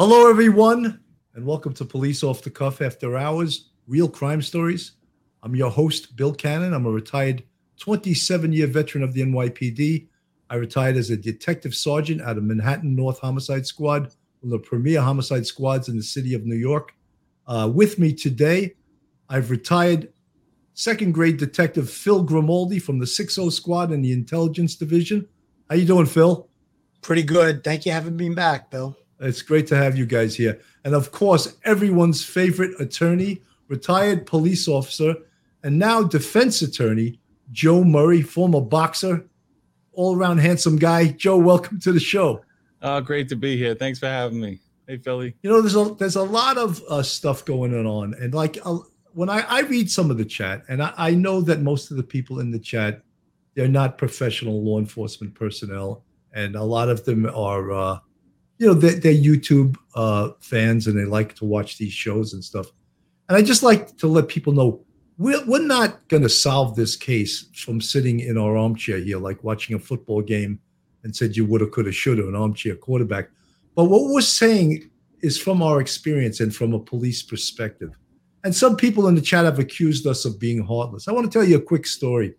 Hello, everyone, and welcome to Police Off the Cuff After Hours Real Crime Stories. I'm your host, Bill Cannon. I'm a retired 27 year veteran of the NYPD. I retired as a detective sergeant out of Manhattan North Homicide Squad, one of the premier homicide squads in the city of New York. Uh, with me today, I've retired second grade detective Phil Grimaldi from the 60 Squad in the Intelligence Division. How you doing, Phil? Pretty good. Thank you for having me back, Bill. It's great to have you guys here. And of course, everyone's favorite attorney, retired police officer, and now defense attorney, Joe Murray, former boxer, all around handsome guy. Joe, welcome to the show. Oh, great to be here. Thanks for having me. Hey, Philly. You know, there's a there's a lot of uh, stuff going on, and like uh, when I, I read some of the chat, and I, I know that most of the people in the chat, they're not professional law enforcement personnel, and a lot of them are uh, you know they're, they're youtube uh, fans and they like to watch these shows and stuff. And i just like to let people know we're, we're not going to solve this case from sitting in our armchair here like watching a football game and said you woulda coulda shoulda an armchair quarterback. But what we're saying is from our experience and from a police perspective. And some people in the chat have accused us of being heartless. I want to tell you a quick story.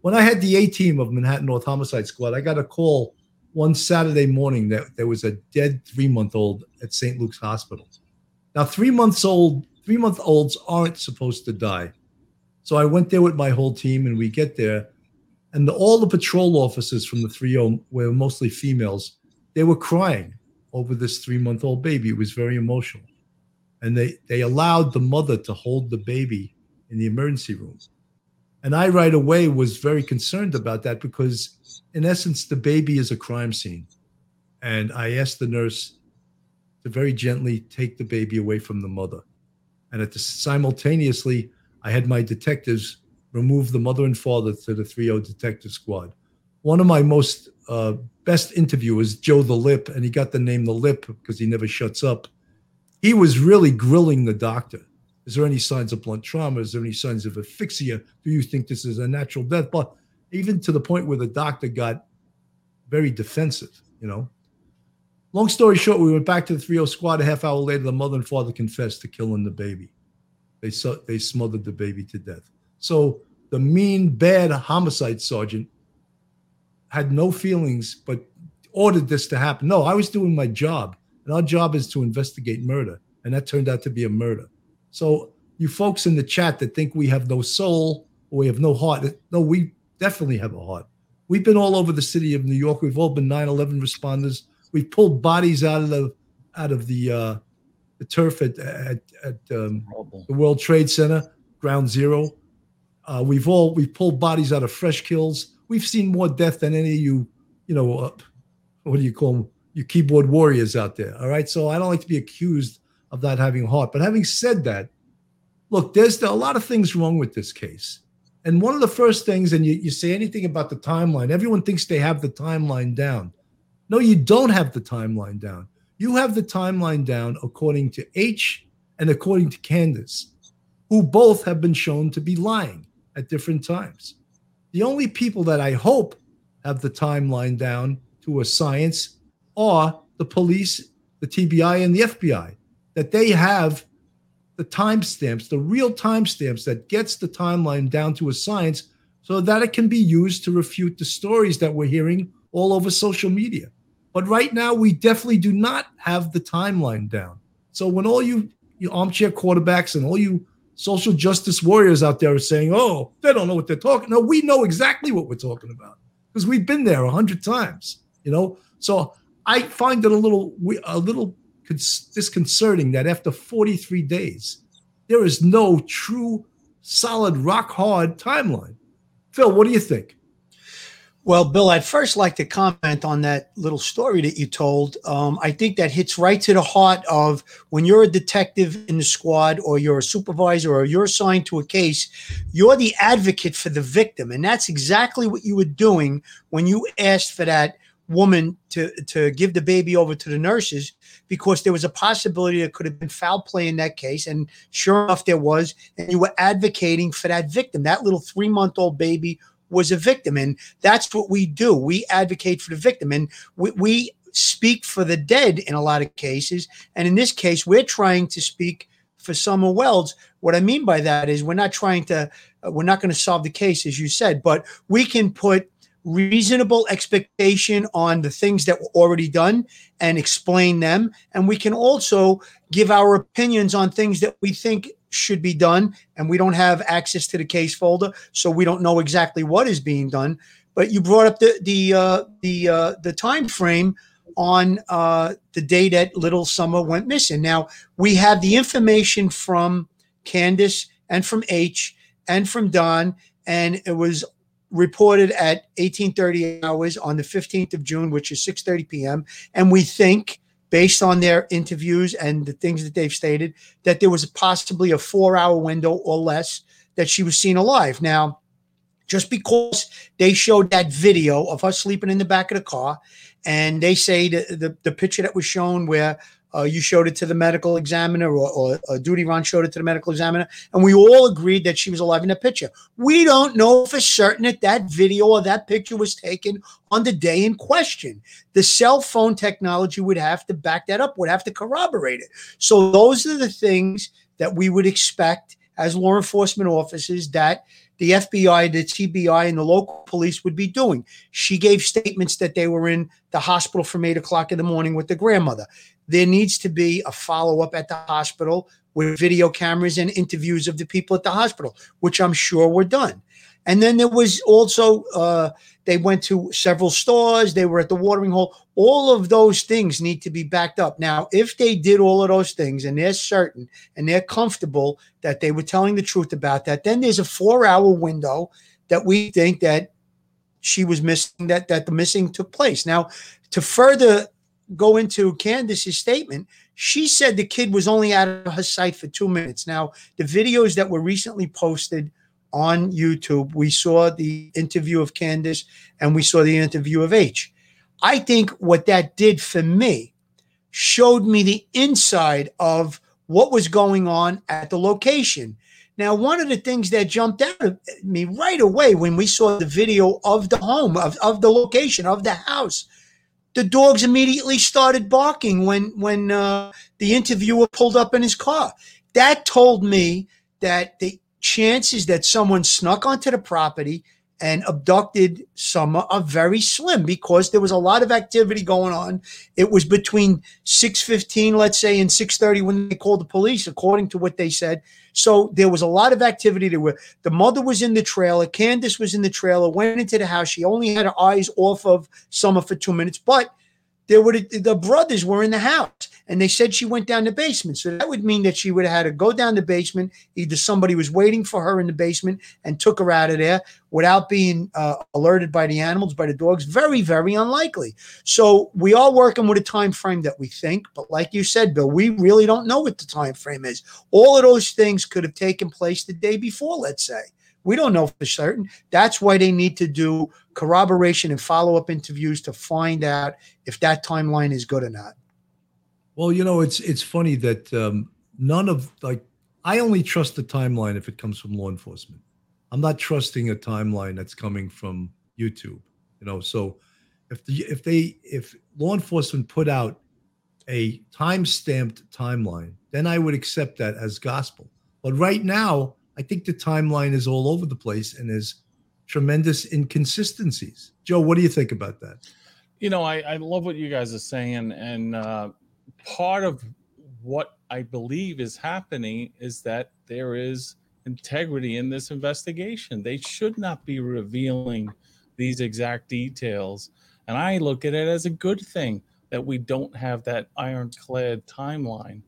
When i had the a team of manhattan north homicide squad i got a call one Saturday morning that there was a dead three month old at St. Luke's Hospital. Now, three months old, three month olds aren't supposed to die. So I went there with my whole team, and we get there, and the, all the patrol officers from the 3 were mostly females. They were crying over this three month old baby. It was very emotional. And they, they allowed the mother to hold the baby in the emergency room. And I right away was very concerned about that because, in essence, the baby is a crime scene. And I asked the nurse to very gently take the baby away from the mother. And at the simultaneously, I had my detectives remove the mother and father to the 3 detective squad. One of my most uh, best interviewers, Joe the Lip, and he got the name the Lip because he never shuts up. He was really grilling the doctor is there any signs of blunt trauma? Is there any signs of asphyxia? Do you think this is a natural death? But even to the point where the doctor got very defensive, you know. Long story short, we went back to the 3 squad. A half hour later, the mother and father confessed to killing the baby. They, they smothered the baby to death. So the mean, bad homicide sergeant had no feelings, but ordered this to happen. No, I was doing my job, and our job is to investigate murder, and that turned out to be a murder. So you folks in the chat that think we have no soul or we have no heart, no, we definitely have a heart. We've been all over the city of New York. We've all been 9/11 responders. We've pulled bodies out of the out of the uh, the turf at at, at um, the World Trade Center, Ground Zero. Uh, we've all we've pulled bodies out of fresh kills. We've seen more death than any of you, you know, uh, what do you call them? You keyboard warriors out there. All right. So I don't like to be accused of not having heart. But having said that, look, there's a lot of things wrong with this case. And one of the first things, and you, you say anything about the timeline, everyone thinks they have the timeline down. No, you don't have the timeline down. You have the timeline down according to H and according to Candus, who both have been shown to be lying at different times. The only people that I hope have the timeline down to a science are the police, the TBI, and the FBI that they have the timestamps, the real timestamps that gets the timeline down to a science so that it can be used to refute the stories that we're hearing all over social media. But right now, we definitely do not have the timeline down. So when all you, you armchair quarterbacks and all you social justice warriors out there are saying, oh, they don't know what they're talking. No, we know exactly what we're talking about because we've been there a hundred times, you know? So I find it a little, a little disconcerting that after 43 days, there is no true, solid, rock hard timeline. Phil, what do you think? Well, Bill, I'd first like to comment on that little story that you told. Um, I think that hits right to the heart of when you're a detective in the squad, or you're a supervisor, or you're assigned to a case, you're the advocate for the victim. And that's exactly what you were doing when you asked for that woman to to give the baby over to the nurses because there was a possibility there could have been foul play in that case. And sure enough there was. And you were advocating for that victim. That little 3 month old baby was a victim. And that's what we do. We advocate for the victim. And we, we speak for the dead in a lot of cases. And in this case, we're trying to speak for Summer Wells. What I mean by that is we're not trying to, uh, we're not going to solve the case, as you said, but we can put reasonable expectation on the things that were already done and explain them. And we can also give our opinions on things that we think should be done. And we don't have access to the case folder, so we don't know exactly what is being done. But you brought up the the uh, the uh, the time frame on uh, the day that Little Summer went missing. Now we have the information from Candus and from H and from Don, and it was reported at 18:30 hours on the 15th of June, which is 6:30 p.m. And we think, based on their interviews and the things that they've stated, that there was possibly a four-hour window or less that she was seen alive. Now, just because they showed that video of her sleeping in the back of the car, and they say the, the, the picture that was shown where uh, you showed it to the medical examiner, or, or, Duty Ron showed it to the medical examiner, and we all agreed that she was alive in the picture. We don't know for certain that that video or that picture was taken on the day in question. The cell phone technology would have to back that up, would have to corroborate it. So those are the things that we would expect as law enforcement officers that the FBI, the TBI, and the local police would be doing. She gave statements that they were in the hospital from eight o'clock in the morning with the grandmother there needs to be a follow up at the hospital with video cameras and interviews of the people at the hospital, which I'm sure were done. And then there was also, uh, they went to several stores, they were at the watering hole. All of those things need to be backed up. Now, if they did all of those things and they're certain and they're comfortable that they were telling the truth about that, then there's a four hour window that we think that she was missing, that, that the missing took place. Now, to further go into Candus's statement, she said the kid was only out of her sight for two minutes. Now, the videos that were recently posted on YouTube, we saw the interview of Candus and we saw the interview of H. I think what that did for me showed me the inside of what was going on at the location. Now, one of the things that jumped out at me right away when we saw the video of the home, of, of the location, of the house, the dogs immediately started barking when when uh, the interviewer pulled up in his car. That told me that the chances that someone snuck onto the property and abducted Summer are very slim because there was a lot of activity going on. It was between 6:15, let's say, and 6:30 when they called the police, according to what they said. So there was a lot of activity. There were the mother was in the trailer, Candus was in the trailer, went into the house. She only had her eyes off of Summer for two minutes, but there would the brothers were in the house and they said she went down the basement. So that would mean that she would have had to go down the basement. Either somebody was waiting for her in the basement and took her out of there without being uh, alerted by the animals, by the dogs. Very, very unlikely. So we are working with a time frame that we think, but like you said, Bill, we really don't know what the time frame is. All of those things could have taken place the day before, let's say. We don't know for certain. That's why they need to do corroboration and follow up interviews to find out if that timeline is good or not. Well, you know, it's it's funny that um, none of like I only trust the timeline if it comes from law enforcement. I'm not trusting a timeline that's coming from YouTube. You know, so if the, if they if law enforcement put out a time stamped timeline, then I would accept that as gospel. But right now, I think the timeline is all over the place and there's tremendous inconsistencies. Joe, what do you think about that? You know, I, I love what you guys are saying. And uh, part of what I believe is happening is that there is integrity in this investigation. They should not be revealing these exact details. And I look at it as a good thing that we don't have that ironclad timeline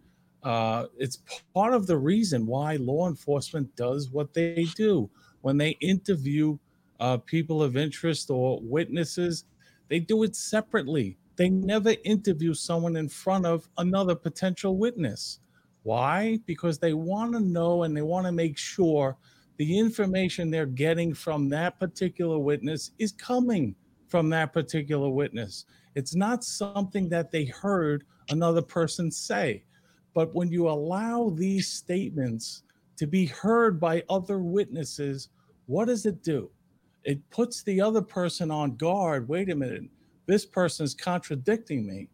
uh, it's part of the reason why law enforcement does what they do. When they interview uh, people of interest or witnesses, they do it separately. They never interview someone in front of another potential witness. Why? Because they want to know and they want to make sure the information they're getting from that particular witness is coming from that particular witness. It's not something that they heard another person say. But when you allow these statements to be heard by other witnesses, what does it do? It puts the other person on guard. Wait a minute. This person is contradicting me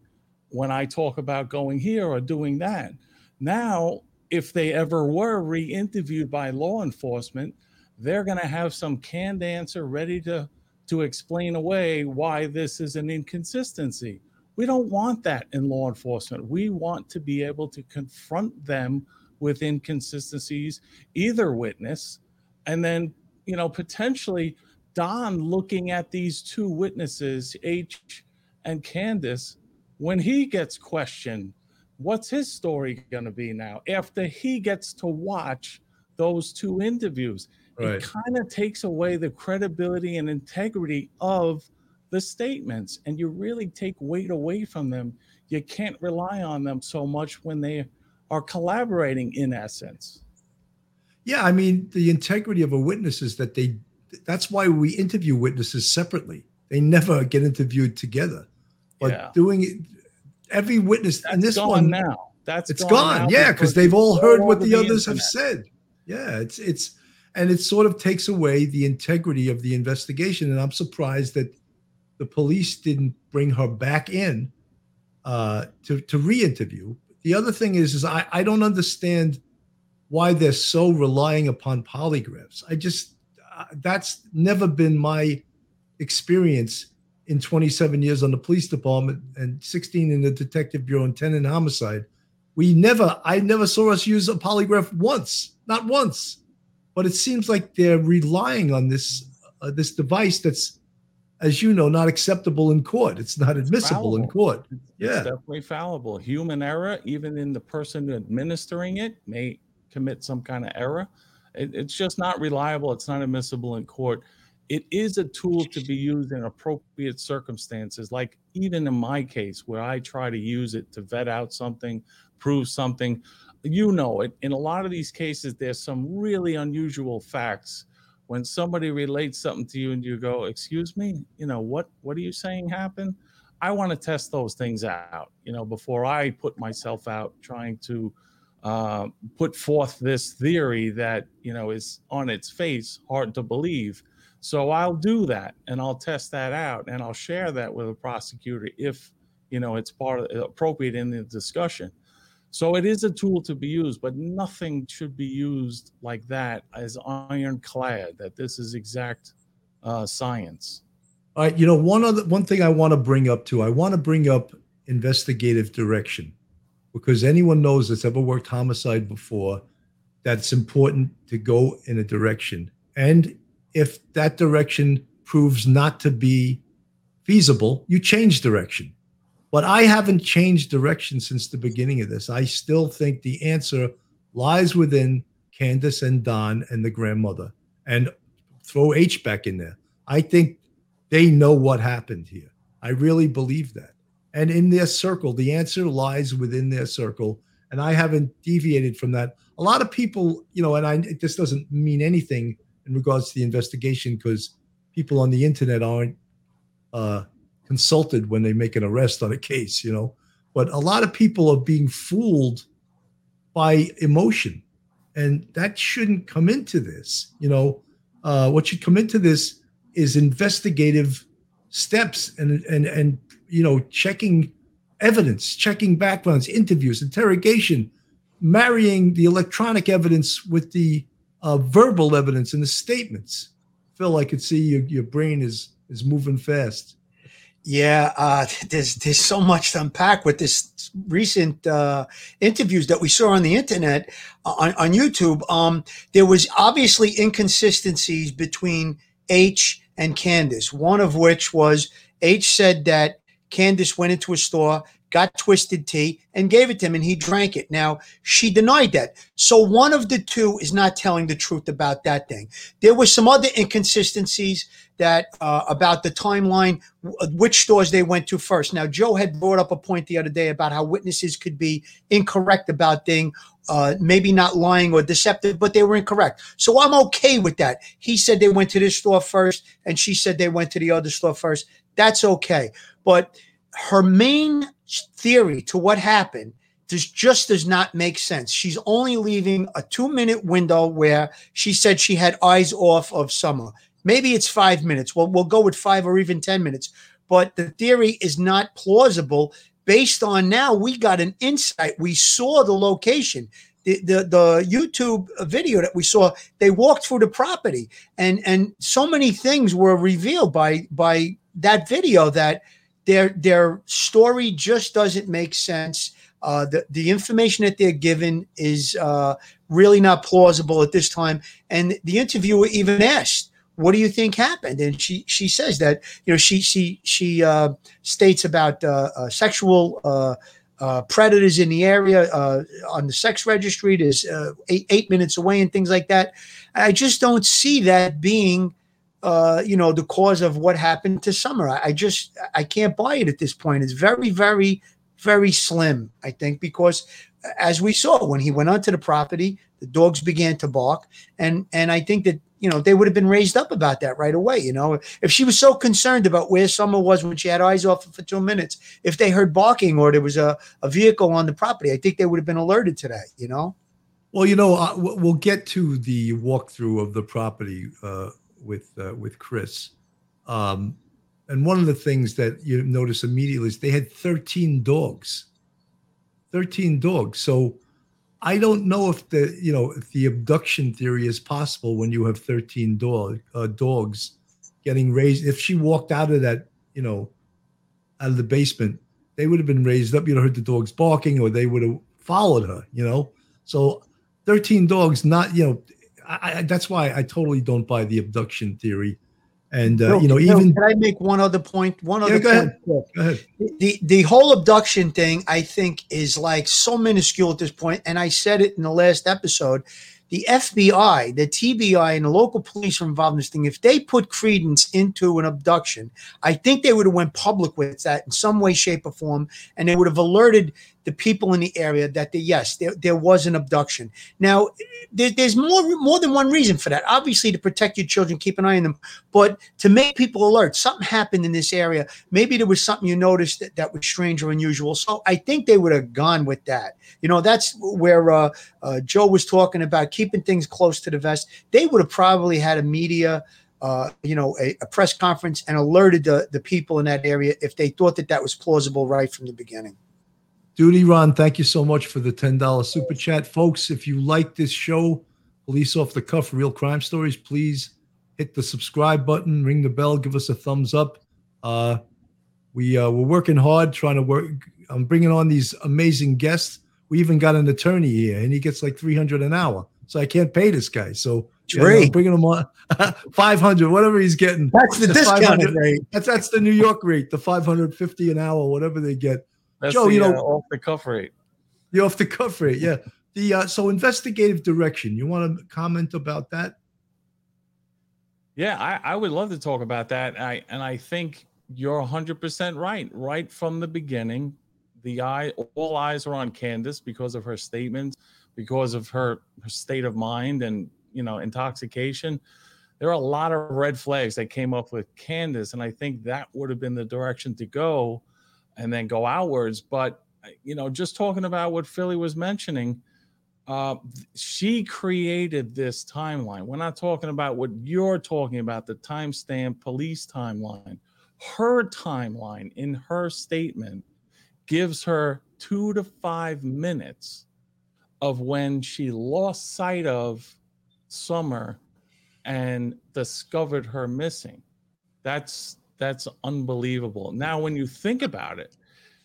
when I talk about going here or doing that. Now, if they ever were re interviewed by law enforcement, they're going to have some canned answer ready to, to explain away why this is an inconsistency. We don't want that in law enforcement. We want to be able to confront them with inconsistencies, either witness, and then, you know, potentially Don looking at these two witnesses, H and Candus, when he gets questioned, what's his story going to be now after he gets to watch those two interviews? Right. It kind of takes away the credibility and integrity of the statements, and you really take weight away from them. You can't rely on them so much when they are collaborating, in essence. Yeah, I mean, the integrity of a witness is that they that's why we interview witnesses separately. They never get interviewed together. But yeah. doing it, every witness that's in this one now. That's it's gone. gone. Yeah, because they've all heard what the, the others internet. have said. Yeah, it's it's and it sort of takes away the integrity of the investigation. And I'm surprised that the police didn't bring her back in uh, to to re-interview. The other thing is, is I, I don't understand why they're so relying upon polygraphs. I just that's never been my experience in 27 years on the police department and 16 in the detective bureau and 10 in homicide. We never, I never saw us use a polygraph once, not once. But it seems like they're relying on this uh, this device that's, as you know, not acceptable in court. It's not admissible in court. Yeah, it's definitely fallible. Human error, even in the person administering it, may commit some kind of error. It, it's just not reliable. It's not admissible in court. It is a tool to be used in appropriate circumstances, like even in my case, where I try to use it to vet out something, prove something. You know it. In a lot of these cases, there's some really unusual facts. When somebody relates something to you and you go, "Excuse me, you know what? What are you saying happened?" I want to test those things out, you know, before I put myself out trying to uh, put forth this theory that you know is on its face hard to believe. So I'll do that and I'll test that out and I'll share that with a prosecutor if you know it's part of, appropriate in the discussion. So it is a tool to be used, but nothing should be used like that as ironclad. That this is exact uh, science. All right, you know one other one thing I want to bring up too. I want to bring up investigative direction because anyone knows that's ever worked homicide before that it's important to go in a direction. And if that direction proves not to be feasible, you change direction. But I haven't changed direction since the beginning of this. I still think the answer lies within Candus and Don and the grandmother. And throw H back in there. I think they know what happened here. I really believe that and in their circle. The answer lies within their circle. And I haven't deviated from that. A lot of people, you know, and I this doesn't mean anything in regards to the investigation because people on the internet aren't uh, consulted when they make an arrest on a case, you know. But a lot of people are being fooled by emotion, and that shouldn't come into this. You know, uh, what should come into this is investigative steps and and and you know, checking evidence, checking backgrounds, interviews, interrogation, marrying the electronic evidence with the uh, verbal evidence and the statements. Phil, I could see your, your brain is is moving fast. Yeah, uh, there's there's so much to unpack with this recent uh, interviews that we saw on the internet uh, on, on YouTube. Um, there was obviously inconsistencies between H and Candus. One of which was H said that Candus went into a store, got twisted tea, and gave it to him, and he drank it. Now, she denied that. So one of the two is not telling the truth about that thing. There were some other inconsistencies that uh, about the timeline, which stores they went to first. Now, Joe had brought up a point the other day about how witnesses could be incorrect about thing, uh, maybe not lying or deceptive, but they were incorrect. So I'm okay with that. He said they went to this store first, and she said they went to the other store first. That's okay. But her main theory to what happened just, just does not make sense. She's only leaving a two minute window where she said she had eyes off of Summer. Maybe it's five minutes. Well, we'll go with five or even 10 minutes. but the theory is not plausible based on now we got an insight. We saw the location. The, the, the YouTube video that we saw, they walked through the property and and so many things were revealed by by that video that their their story just doesn't make sense. Uh, the the information that they're given is uh, really not plausible at this time. And the interviewer even asked, "What do you think happened?" And she she says that you know she she she uh, states about uh, uh, sexual uh, uh, predators in the area uh, on the sex registry. There's eight, eight minutes away and things like that. I just don't see that being, you know, the cause of what happened to Summer. I, I just I can't buy it at this point. It's very very very slim. I think because as we saw when he went onto the property, the dogs began to bark, and and I think that you know they would have been raised up about that right away. You know, if she was so concerned about where Summer was when she had eyes off for two minutes, if they heard barking or there was a, a vehicle on the property, I think they would have been alerted to that. You know. Well, you know, uh, we'll get to the walkthrough of the property uh, with uh, with Chris. Um, and one of the things that you notice immediately is they had 13 dogs. 13 dogs. So I don't know if the you know if the abduction theory is possible when you have 13 dog uh, dogs getting raised. If she walked out of that, you know, out of the basement, they would have been raised up. You know, heard the dogs barking, or they would have followed her. You know, so 13 dogs, not you know, I, I, that's why I totally don't buy the abduction theory. And uh, you know, even can I make one other point? One other yeah, go point. ahead. Go ahead. The the whole abduction thing, I think, is like so minuscule at this point. And I said it in the last episode. The FBI, the TBI, and the local police are involved in this thing. If they put credence into an abduction, I think they would have went public with that in some way, shape, or form, and they would have alerted the people in the area that the, yes, there, there was an abduction. Now, there, there's more more than one reason for that. Obviously, to protect your children, keep an eye on them, but to make people alert, something happened in this area. Maybe there was something you noticed that, that was strange or unusual. So I think they would have gone with that. You know, that's where uh, uh, Joe was talking about keeping things close to the vest. They would have probably had a media. Uh, you know, a, a press conference and alerted the, the people in that area if they thought that that was plausible right from the beginning. Duty Ron, thank you so much for the $10 super chat. Folks, if you like this show, Police Off the Cuff, Real Crime Stories, please hit the subscribe button, ring the bell, give us a thumbs up. Uh, we, uh, we're working hard trying to work. I'm bringing on these amazing guests. We even got an attorney here, and he gets like 300 an hour. So I can't pay this guy. So yeah, Great. I'm bringing him on 500, whatever he's getting. That's the discounted rate. That's that's the New York rate, the 550 an hour, whatever they get. That's Joe, the, you know- uh, off the cuff rate. The off the cuff rate, yeah. The uh, so investigative direction. You want to comment about that? Yeah, I, I would love to talk about that. I and I think you're 100% right. Right from the beginning, the eye, all eyes are on Candus because of her statements, because of her, her state of mind and you know intoxication. There are a lot of red flags that came up with Candus, and I think that would have been the direction to go, and then go outwards. But you know, just talking about what Philly was mentioning, uh, she created this timeline. We're not talking about what you're talking about, the timestamp police timeline. Her timeline in her statement gives her two to five minutes of when she lost sight of Summer and discovered her missing. That's that's unbelievable. Now, when you think about it,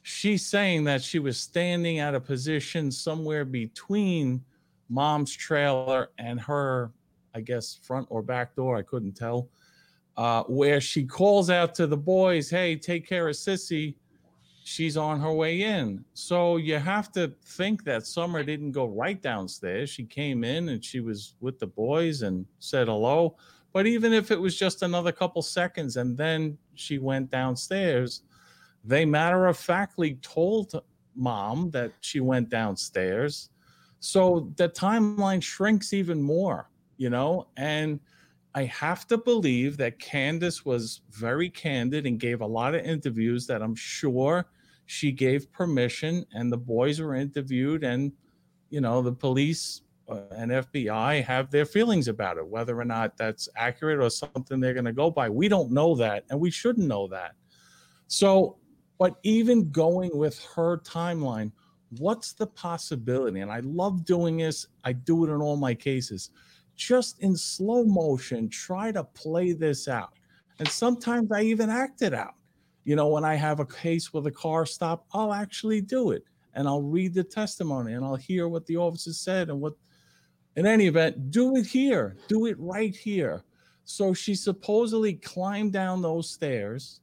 she's saying that she was standing at a position somewhere between mom's trailer and her, I guess, front or back door. I couldn't tell. Uh, where she calls out to the boys, "Hey, take care of Sissy." She's on her way in. So you have to think that Summer didn't go right downstairs. She came in and she was with the boys and said hello. But even if it was just another couple seconds and then she went downstairs, they matter of factly told mom that she went downstairs. So the timeline shrinks even more, you know? And I have to believe that Candus was very candid and gave a lot of interviews that I'm sure she gave permission and the boys were interviewed and you know the police Uh, and FBI have their feelings about it whether or not that's accurate or something they're going to go by we don't know that and we shouldn't know that So, but even going with her timeline, what's the possibility? And I love doing this. I do it in all my cases. Just in slow motion, try to play this out. And sometimes I even act it out. You know, when I have a case with a car stop, I'll actually do it and I'll read the testimony and I'll hear what the officer said and what, in any event, do it here, do it right here. So she supposedly climbed down those stairs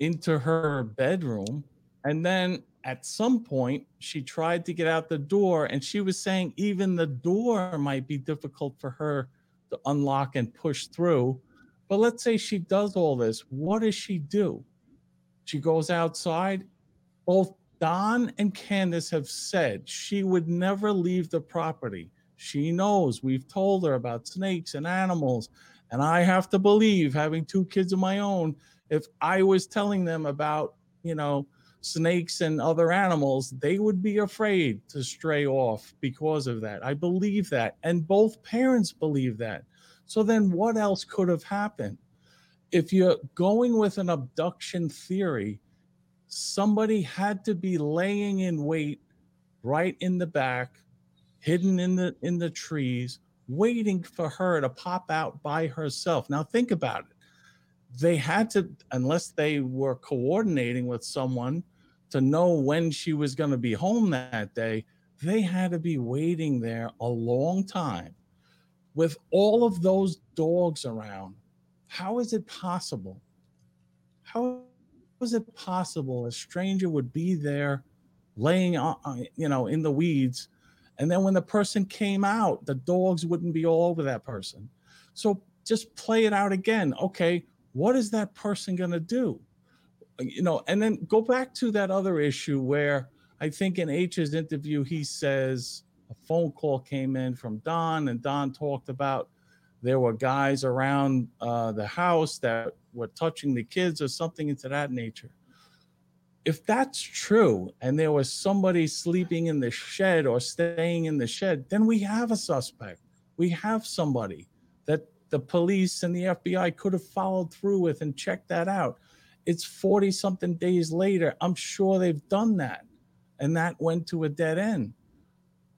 into her bedroom. And then at some point, she tried to get out the door, and she was saying even the door might be difficult for her to unlock and push through. But let's say she does all this. What does she do? She goes outside. Both Don and Candus have said she would never leave the property. She knows we've told her about snakes and animals. And I have to believe, having two kids of my own, if I was telling them about, you know, snakes and other animals, they would be afraid to stray off because of that. I believe that. And both parents believe that. So then what else could have happened? If you're going with an abduction theory, somebody had to be laying in wait right in the back, hidden in the in the trees, waiting for her to pop out by herself. Now think about it they had to, unless they were coordinating with someone to know when she was going to be home that day, they had to be waiting there a long time with all of those dogs around. How is it possible? How is it possible a stranger would be there laying on, you know, in the weeds? And then when the person came out, the dogs wouldn't be all over that person. So just play it out again. Okay, what is that person going to do? You know, and then go back to that other issue where I think in H's interview, he says a phone call came in from Don, and Don talked about there were guys around uh, the house that were touching the kids or something into that nature. If that's true, and there was somebody sleeping in the shed or staying in the shed, then we have a suspect. We have somebody that the police and the FBI could have followed through with and checked that out. It's 40 something days later. I'm sure they've done that. And that went to a dead end.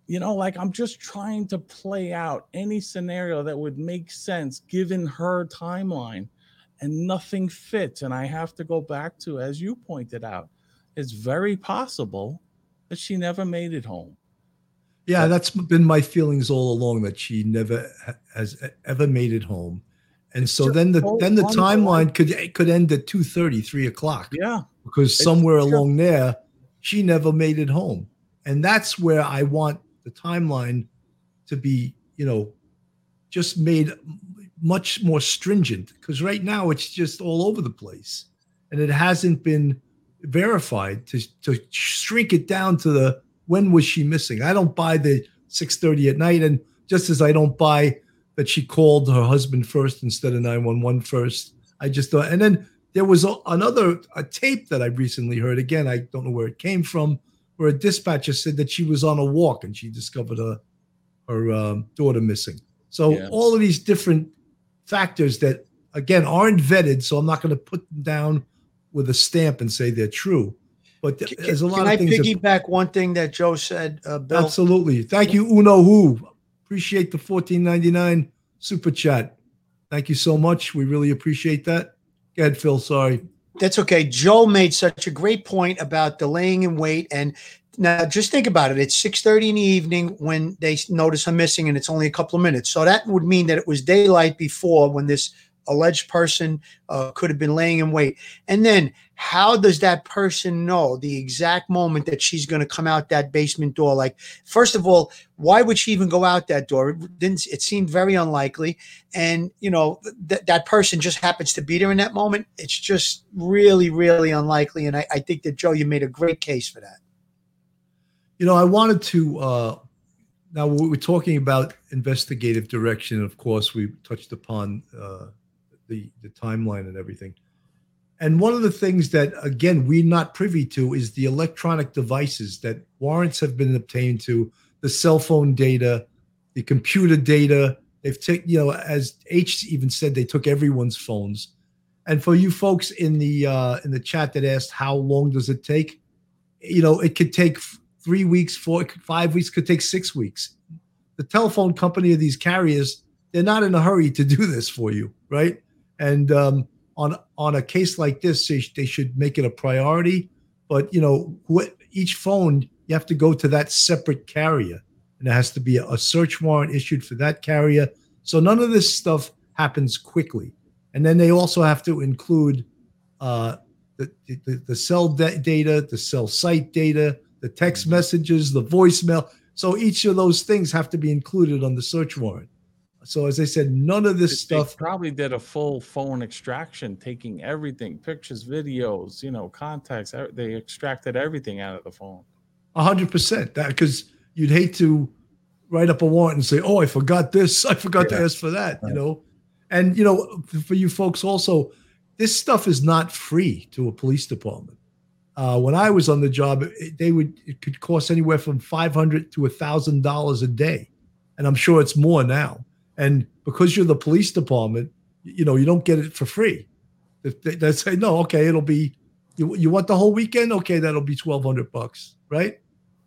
You know, like I'm just trying to play out any scenario that would make sense given her timeline, and nothing fits. And I have to go back to, as you pointed out, it's very possible that she never made it home. Yeah, that's been my feelings all along that she never has ever made it home. And so then the then the timeline could could end at 2 30, 3 o'clock. Yeah. Because somewhere along there, she never made it home. And that's where I want the timeline to be, you know, just made much more stringent. Because right now it's just all over the place. And it hasn't been verified to, to shrink it down to the when was she missing? I don't buy the 6:30 at night, and just as I don't buy that she called her husband first instead of 911 first. I just thought, and then there was a, another a tape that I recently heard. Again, I don't know where it came from, where a dispatcher said that she was on a walk and she discovered her her um, daughter missing. So yeah. all of these different factors that again aren't vetted, so I'm not going to put them down with a stamp and say they're true. But can, there's a lot of things. can I piggyback that, one thing that Joe said, uh, Bill? Absolutely. Thank you, Uno Who. Appreciate the 14.99 super chat. Thank you so much. We really appreciate that. Go ahead, Phil. Sorry. That's okay. Joe made such a great point about delaying in wait. And now just think about it. It's 6:30 in the evening when they notice her missing, and it's only a couple of minutes. So that would mean that it was daylight before when this alleged person uh, could have been laying in wait. And then how does that person know the exact moment that she's going to come out that basement door? Like, first of all, why would she even go out that door? It didn't it seemed very unlikely. And you know, th- that person just happens to be there in that moment. It's just really, really unlikely. And I, I think that Joe, you made a great case for that. You know, I wanted to uh now we're talking about investigative direction. Of course, we touched upon uh, the the timeline and everything. And one of the things that again we're not privy to is the electronic devices that warrants have been obtained to, the cell phone data, the computer data. They've taken, you know, as H even said, they took everyone's phones. And for you folks in the uh, in the chat that asked how long does it take, you know, it could take three weeks, four, five weeks, could take six weeks. The telephone company of these carriers, they're not in a hurry to do this for you, right? And um, on on a case like this, they, should make it a priority. But you know, each phone you have to go to that separate carrier, and there has to be a, a search warrant issued for that carrier. So none of this stuff happens quickly. And then they also have to include uh, the, the, the cell de- data, the cell site data, the text messages, the voicemail. So each of those things have to be included on the search warrant. So as I said, none of this they stuff probably did a full phone extraction, taking everything, pictures, videos, you know, contacts. They extracted everything out of the phone. A hundred percent. That because you'd hate to write up a warrant and say, "Oh, I forgot this. I forgot yeah. to ask for that." Right. You know, and you know, for you folks also, this stuff is not free to a police department. Uh, when I was on the job, it, they would it could cost anywhere from five hundred to thousand dollars a day, and I'm sure it's more now. And because you're the police department, you know you don't get it for free. They, they say no, okay, it'll be you, you want the whole weekend, okay, that'll be twelve hundred bucks, right?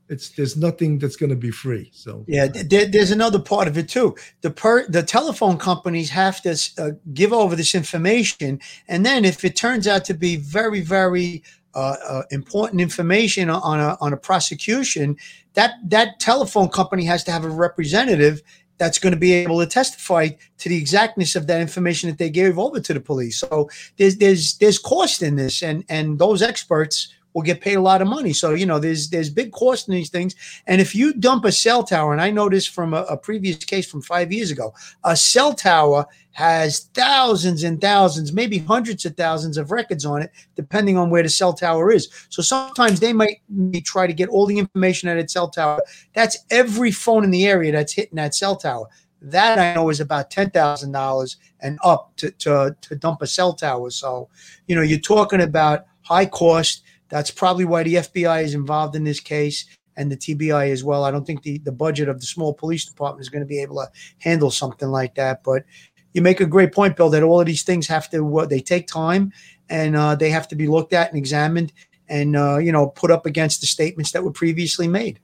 it's there's nothing that's going to be free so yeah there, there's another part of it too the per the telephone companies have to uh, give over this information and then if it turns out to be very very uh, uh, important information on a on a prosecution that that telephone company has to have a representative that's going to be able to testify to the exactness of that information that they gave over to the police. So there's there's there's cost in this and and those experts will get paid a lot of money. So you know, there's there's big cost in these things. And if you dump a cell tower, and I know this from a, a previous case from five years ago, a cell tower has thousands and thousands, maybe hundreds of thousands of records on it, depending on where the cell tower is. So sometimes they might try to get all the information at its cell tower. That's every phone in the area that's hitting that cell tower. That I know is about ten thousand dollars and up to, to to dump a cell tower. So, you know, you're talking about high cost that's probably why the FBI is involved in this case and the TBI as well. I don't think the, the budget of the small police department is going to be able to handle something like that. But you make a great point, Bill, that all of these things have to, what they take time and uh, they have to be looked at and examined and, uh, you know, put up against the statements that were previously made.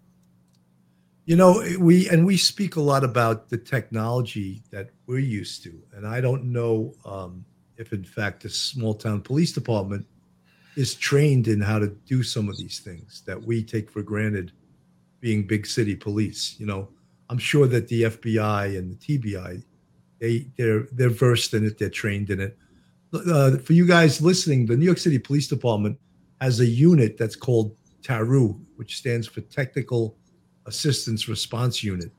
You know, we and we speak a lot about the technology that we're used to, and I don't know um, if, in fact, the small town police department is trained in how to do some of these things that we take for granted being big city police you know? I'm sure that the fbi and the tbi they they're they're versed in it they're trained in it. Uh, for you guys listening the new york city police department has a unit that's called taru which stands for technical assistance response unit.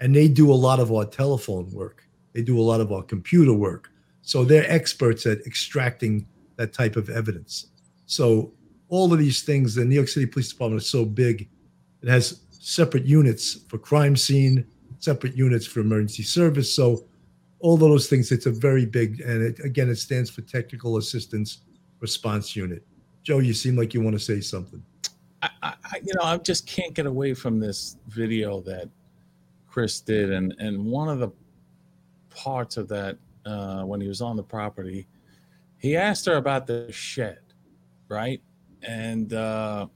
And they do a lot of our telephone work. They do a lot of our computer work. So they're experts at extracting that type of evidence so all of these things, the New York City Police Department is so big, it has separate units for crime scene, separate units for emergency service. So all of those things, it's a very big, and it, again, it stands for Technical Assistance Response Unit. Joe, you seem like you want to say something. I, I, you know, I just can't get away from this video that Chris did, and and one of the parts of that uh, when he was on the property, he asked her about the shed, right? And uh,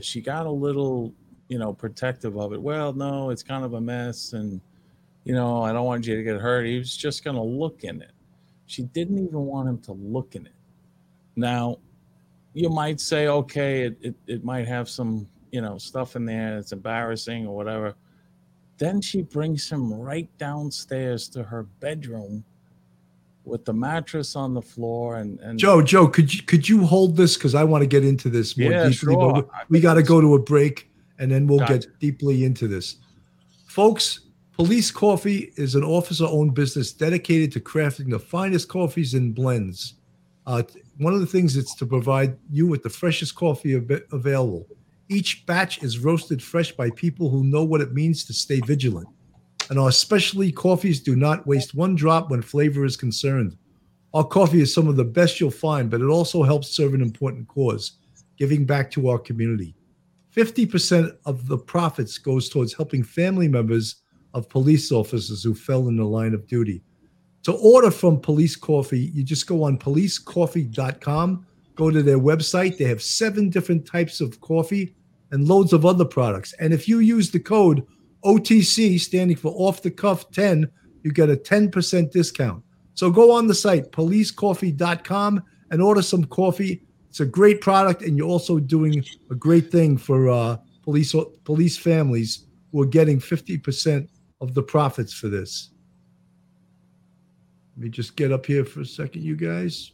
she got a little, you know, protective of it. Well, no, it's kind of a mess, and you know, I don't want you to get hurt. He was just going to look in it. She didn't even want him to look in it. Now, you might say, okay, it, it, it might have some, you know, stuff in there that's embarrassing or whatever. Then she brings him right downstairs to her bedroom with the mattress on the floor and, and Joe, Joe, could you could you hold this because I want to get into this more yeah, deeply. Sure. But we, we got to go to a break and then we'll gotcha. get deeply into this. Folks, Police Coffee is an officer-owned business dedicated to crafting the finest coffees and blends. Uh, one of the things is to provide you with the freshest coffee av- available. Each batch is roasted fresh by people who know what it means to stay vigilant and our specialty coffees do not waste one drop when flavor is concerned. Our coffee is some of the best you'll find, but it also helps serve an important cause, giving back to our community. 50% of the profits goes towards helping family members of police officers who fell in the line of duty. To order from Police Coffee, you just go on policecoffee.com, go to their website. They have seven different types of coffee and loads of other products. And if you use the code OTC, standing for off the cuff 10, you get a 10% discount. So go on the site, policecoffee.com, and order some coffee. It's a great product, and you're also doing a great thing for uh, police police families who are getting 50% of the profits for this. Let me just get up here for a second, you guys.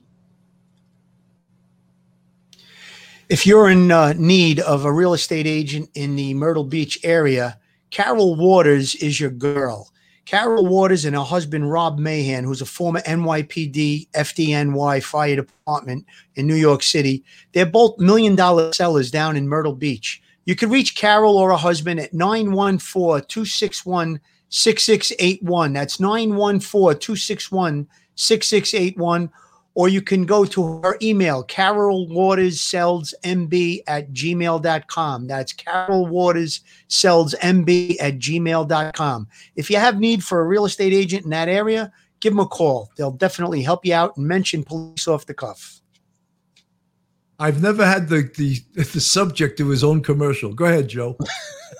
If you're in uh, need of a real estate agent in the Myrtle Beach area, Carol Waters is your girl. Carol Waters and her husband, Rob Mahan, who's a former NYPD FDNY fire department in New York City, they're both million dollar sellers down in Myrtle Beach. You can reach Carol or her husband at 914 261 6681. That's 914 261 6681 or you can go to her email, Carol Waters Sells MB at gmail.com. That's Carol Waters Sells MB at gmail.com. If you have need for a real estate agent in that area, give them a call. They'll definitely help you out and mention police off the cuff. I've never had the the, the subject of his own commercial. Go ahead, Joe.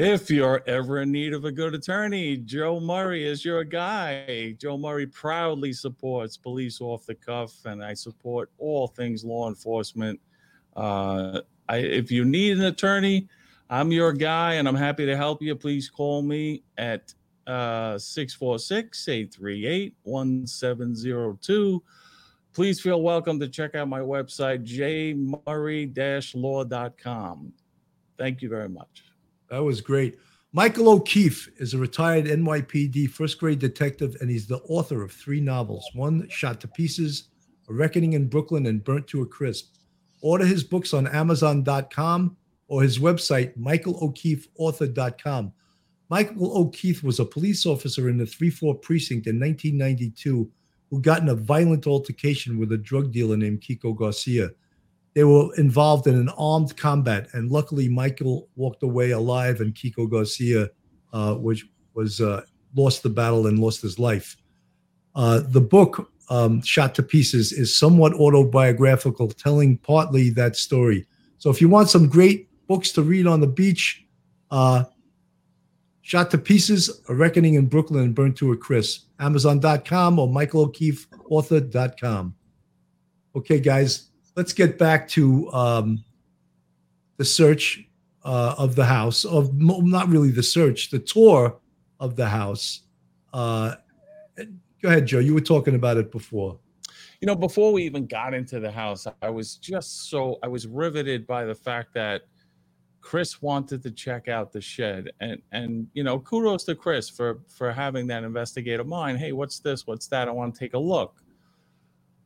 If you're ever in need of a good attorney, Joe Murray is your guy. Joe Murray proudly supports police off the cuff, and I support all things law enforcement. Uh, I, if you need an attorney, I'm your guy, and I'm happy to help you. Please call me at uh, 646 838 1702. Please feel welcome to check out my website, jmurray law.com. Thank you very much. That was great. Michael O'Keefe is a retired NYPD first grade detective, and he's the author of three novels One Shot to Pieces, A Reckoning in Brooklyn, and Burnt to a Crisp. Order his books on Amazon.com or his website, michaelokeefeauthor.com. Michael O'Keefe was a police officer in the 3 4 precinct in 1992 who got in a violent altercation with a drug dealer named Kiko Garcia they were involved in an armed combat, and luckily Michael walked away alive, and Kiko Garcia, uh, which was uh, lost the battle and lost his life. Uh, the book, um, Shot to Pieces, is somewhat autobiographical, telling partly that story. So if you want some great books to read on the beach, uh, Shot to Pieces, A Reckoning in Brooklyn and Burnt to a Crisp, Amazon.com or MichaelO'KeefeAuthor.com. Okay, guys, let's get back to um, the search uh, of the house of not really the search, the tour of the house. Uh, go ahead, Joe. You were talking about it before. You know, before we even got into the house, I was just so I was riveted by the fact that Chris wanted to check out the shed, and and you know, kudos to Chris for for having that investigative mind. Hey, what's this? What's that? I want to take a look.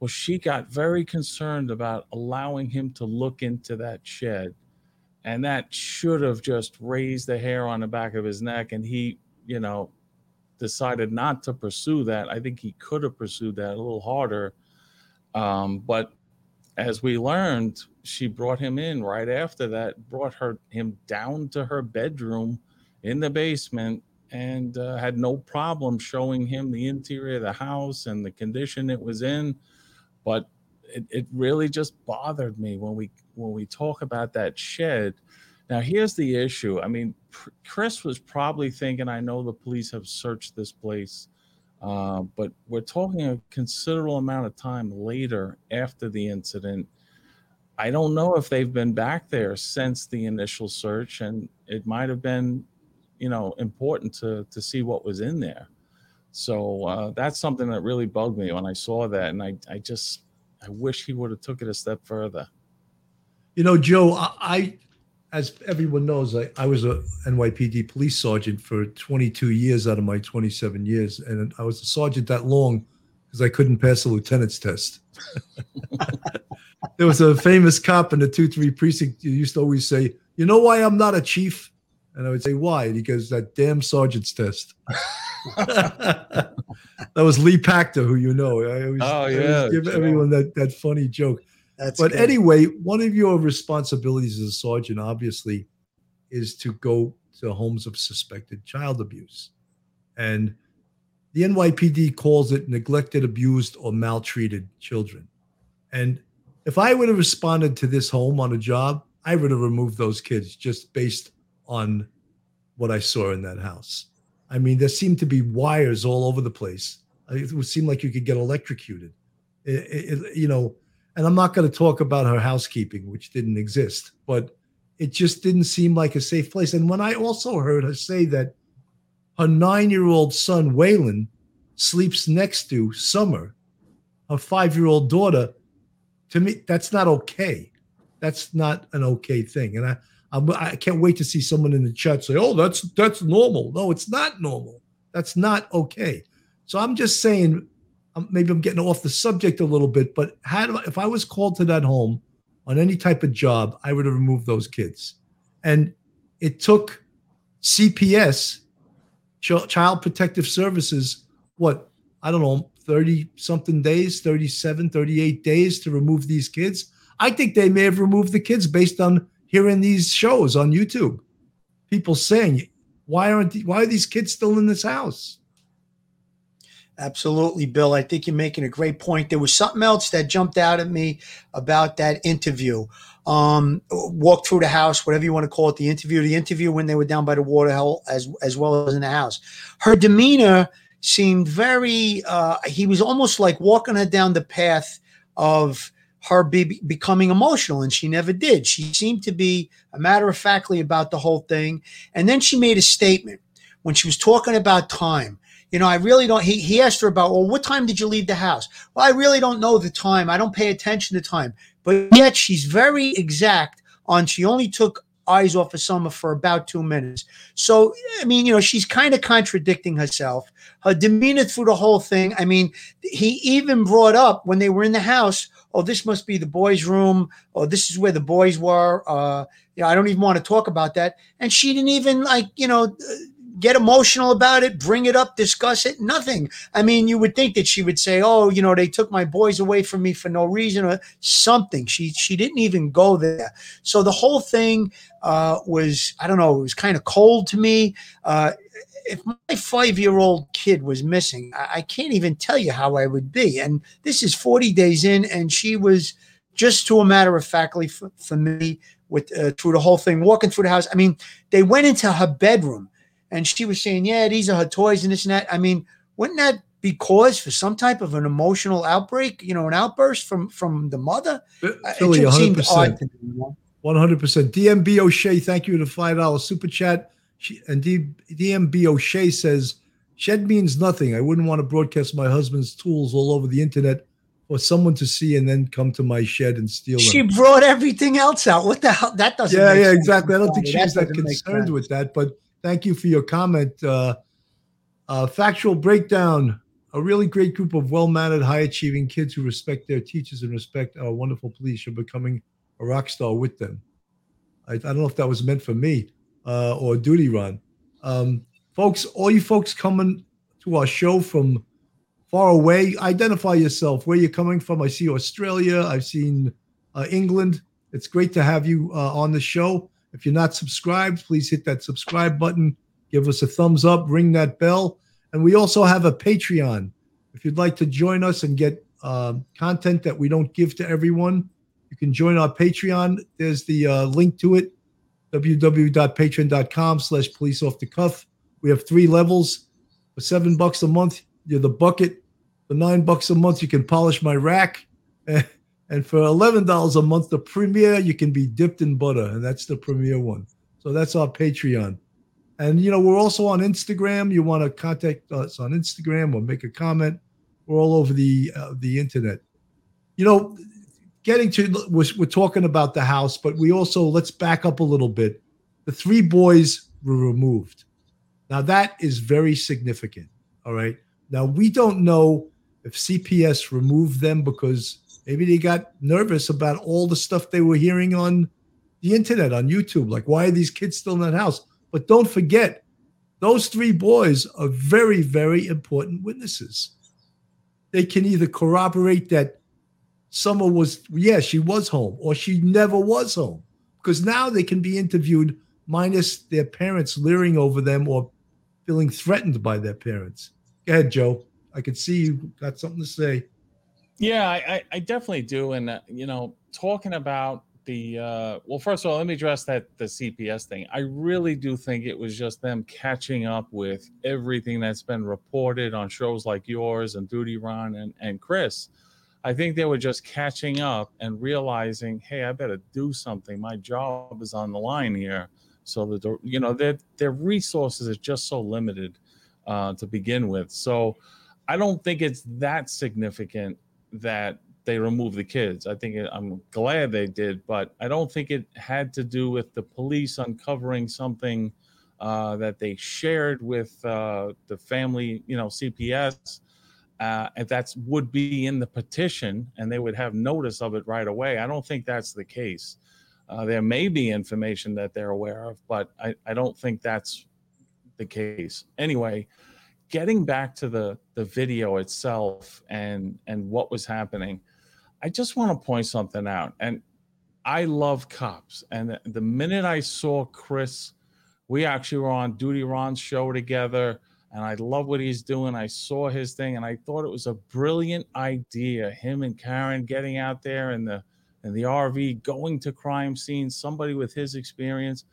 Well, she got very concerned about allowing him to look into that shed. And that should have just raised the hair on the back of his neck. And he, you know, decided not to pursue that. I think he could have pursued that a little harder. Um, but as we learned, she brought him in right after that, brought her him down to her bedroom in the basement and uh, had no problem showing him the interior of the house and the condition it was in but it, it really just bothered me when we when we talk about that shed. Now here's the issue. I mean chris was probably thinking i know the police have searched this place uh, but we're talking a considerable amount of time later after the incident. I don't know if they've been back there since the initial search and it might have been you know important to to see what was in there so uh, that's something that really bugged me when I saw that, and I, I just I wish he would have took it a step further. You know, Joe, I, I as everyone knows, I, I was a NYPD police sergeant for 22 years out of my 27 years, and I was a sergeant that long because I couldn't pass the lieutenant's test. there was a famous cop in the 2-3 precinct who used to always say, "You know why I'm not a chief?" And I would say, "Why?" Because that damn sergeant's test. that was Lee Pachter, who you know. I always, oh yeah, give everyone that that funny joke. That's but good. anyway, one of your responsibilities as a sergeant, obviously, is to go to homes of suspected child abuse, and the NYPD calls it neglected, abused, or maltreated children. And if I would have responded to this home on a job, I would have removed those kids just based on what I saw in that house. I mean, there seemed to be wires all over the place. It would seem like you could get electrocuted. It, it, you know, and I'm not going to talk about her housekeeping, which didn't exist, but it just didn't seem like a safe place. And when I also heard her say that her nine year old son, Waylon, sleeps next to Summer, her five year old daughter, to me, that's not okay. That's not an okay thing. And I, I'm, I can not wait to see someone in the chat say, "Oh, that's that's normal." No, it's not normal. That's not okay. So I'm just saying, maybe I'm getting off the subject a little bit, but had if I was called to that home on any type of job, I would have removed those kids. And it took CPS, Child Protective Services, what, I don't know, 30 something days, 37, 38 days to remove these kids. I think they may have removed the kids based on hearing these shows on YouTube. People saying, why aren't why are these kids still in this house? Absolutely, Bill. I think you're making a great point. There was something else that jumped out at me about that interview. Um, walk through the house, whatever you want to call it, the interview, the interview when they were down by the water hole, as as well as in the house. Her demeanor seemed very. Uh, he was almost like walking her down the path of her be, becoming emotional, and she never did. She seemed to be a matter of factly about the whole thing, and then she made a statement when she was talking about time you know, I really don't. He, he asked her about, well, what time did you leave the house? Well, I really don't know the time. I don't pay attention to time. But yet she's very exact on she only took eyes off of Summer for about two minutes. So, I mean, you know, she's kind of contradicting herself. Her demeanor through the whole thing. I mean, he even brought up when they were in the house, oh, this must be the boys' room, or this is where the boys were. Uh, you know, I don't even want to talk about that. And she didn't even like, you know, get emotional about it, bring it up, discuss it. Nothing. I mean, you would think that she would say, "Oh, you know, they took my boys away from me for no reason," or something. She she didn't even go there. So the whole thing uh, was, I don't know, it was kind of cold to me. Uh, if my five year old kid was missing, I, I can't even tell you how I would be. And this is 40 days in, and she was just to a matter of factly for, for me with uh, through the whole thing, walking through the house. I mean, they went into her bedroom and she was saying, "Yeah, these are her toys and this and that." I mean, wouldn't that be cause for some type of an emotional outbreak? You know, an outburst from from the mother? Uh, Philly, one hundred percent. One hundred percent. DMB O'Shea, thank you to five dollars super chat. She, and D, DMB O'Shea says, "Shed means nothing. I wouldn't want to broadcast my husband's tools all over the internet." For someone to see and then come to my shed and steal them. She brought everything else out. What the hell? That doesn't. Yeah, yeah, sense. exactly. I don't think she was that concerned with that, but Thank you for your comment. Uh, uh, factual breakdown. A really great group of well mannered, high achieving kids who respect their teachers and respect our wonderful police You're becoming a rock star with them. I, I don't know if that was meant for me uh, or Duty Run. Um, folks, all you folks coming to our show from far away, identify yourself, where you're coming from. I see Australia, I've seen uh, England. It's great to have you uh, on the show. If you're not subscribed, please hit that subscribe button, give us a thumbs up, ring that bell. And we also have a Patreon. If you'd like to join us and get uh, content that we don't give to everyone, you can join our Patreon. There's the uh, link to it, www.patreon.com slash police off the cuff. We have three levels. For seven bucks a month, you're the bucket. For nine bucks a month, you can polish my rack. And for $11 a month, the premiere, you can be dipped in butter. And that's the premiere one. So that's our Patreon. And, you know, we're also on Instagram. You want to contact us on Instagram or make a comment. We're all over the uh, the internet. You know, getting to, we're, we're talking about the house, but we also, let's back up a little bit. The three boys were removed. Now, that is very significant. All right. Now, we don't know if CPS removed them because Maybe they got nervous about all the stuff they were hearing on the internet, on YouTube. Like, why are these kids still in that house? But don't forget, those three boys are very, very important witnesses. They can either corroborate that Summer was, yeah, she was home, or she never was home. Because now they can be interviewed minus their parents leering over them or feeling threatened by their parents. Go ahead, Joe. I can see you got something to say. Yeah, I, I definitely do. And, uh, you know, talking about the, uh, well, first of all, let me address that the CPS thing. I really do think it was just them catching up with everything that's been reported on shows like yours and Duty Ron and, and Chris. I think they were just catching up and realizing, hey, I better do something. My job is on the line here. So that you know their their resources are just so limited uh, to begin with. So I don't think it's that significant that they remove the kids. I think it, I'm glad they did, but I don't think it had to do with the police uncovering something uh, that they shared with uh, the family, you know, CPS uh, and that would be in the petition and they would have notice of it right away. I don't think that's the case. Uh, there may be information that they're aware of, but I, I don't think that's the case. Anyway, getting back to the, the video itself and, and what was happening, I just want to point something out. And I love cops. And the minute I saw Chris, we actually were on Duty Ron's show together and I love what he's doing. I saw his thing and I thought it was a brilliant idea. Him and Karen getting out there in the in the RV, going to crime scenes, somebody with his experience,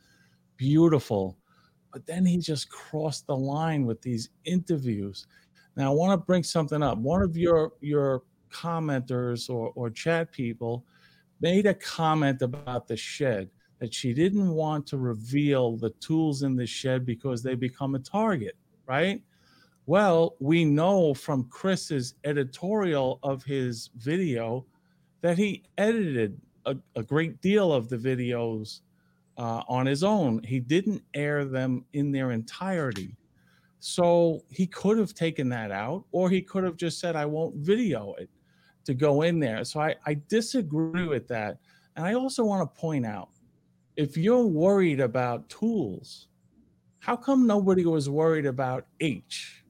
beautiful. But then he just crossed the line with these interviews. Now I want to bring something up. One of your your commenters or, or chat people made a comment about the shed that she didn't want to reveal the tools in the shed because they become a target right? Well, we know from Chris's editorial of his video that he edited a, a great deal of the videos uh, on his own. He didn't air them in their entirety. So he could have taken that out, or he could have just said, I won't video it to go in there. So I, I disagree with that. And I also want to point out if you're worried about tools, how come nobody was worried about H?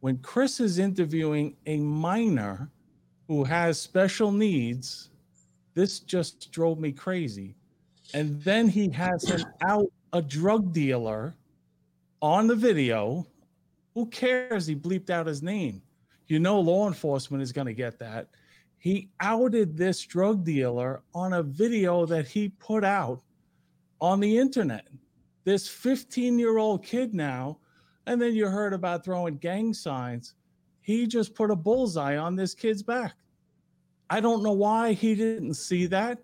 When Chris is interviewing a minor who has special needs, this just drove me crazy. And then he has him out a drug dealer on the video. Who cares? He bleeped out his name. You know, law enforcement is going to get that. He outed this drug dealer on a video that he put out on the internet this 15 year old kid now, and then you heard about throwing gang signs. He just put a bullseye on this kid's back. I don't know why he didn't see that.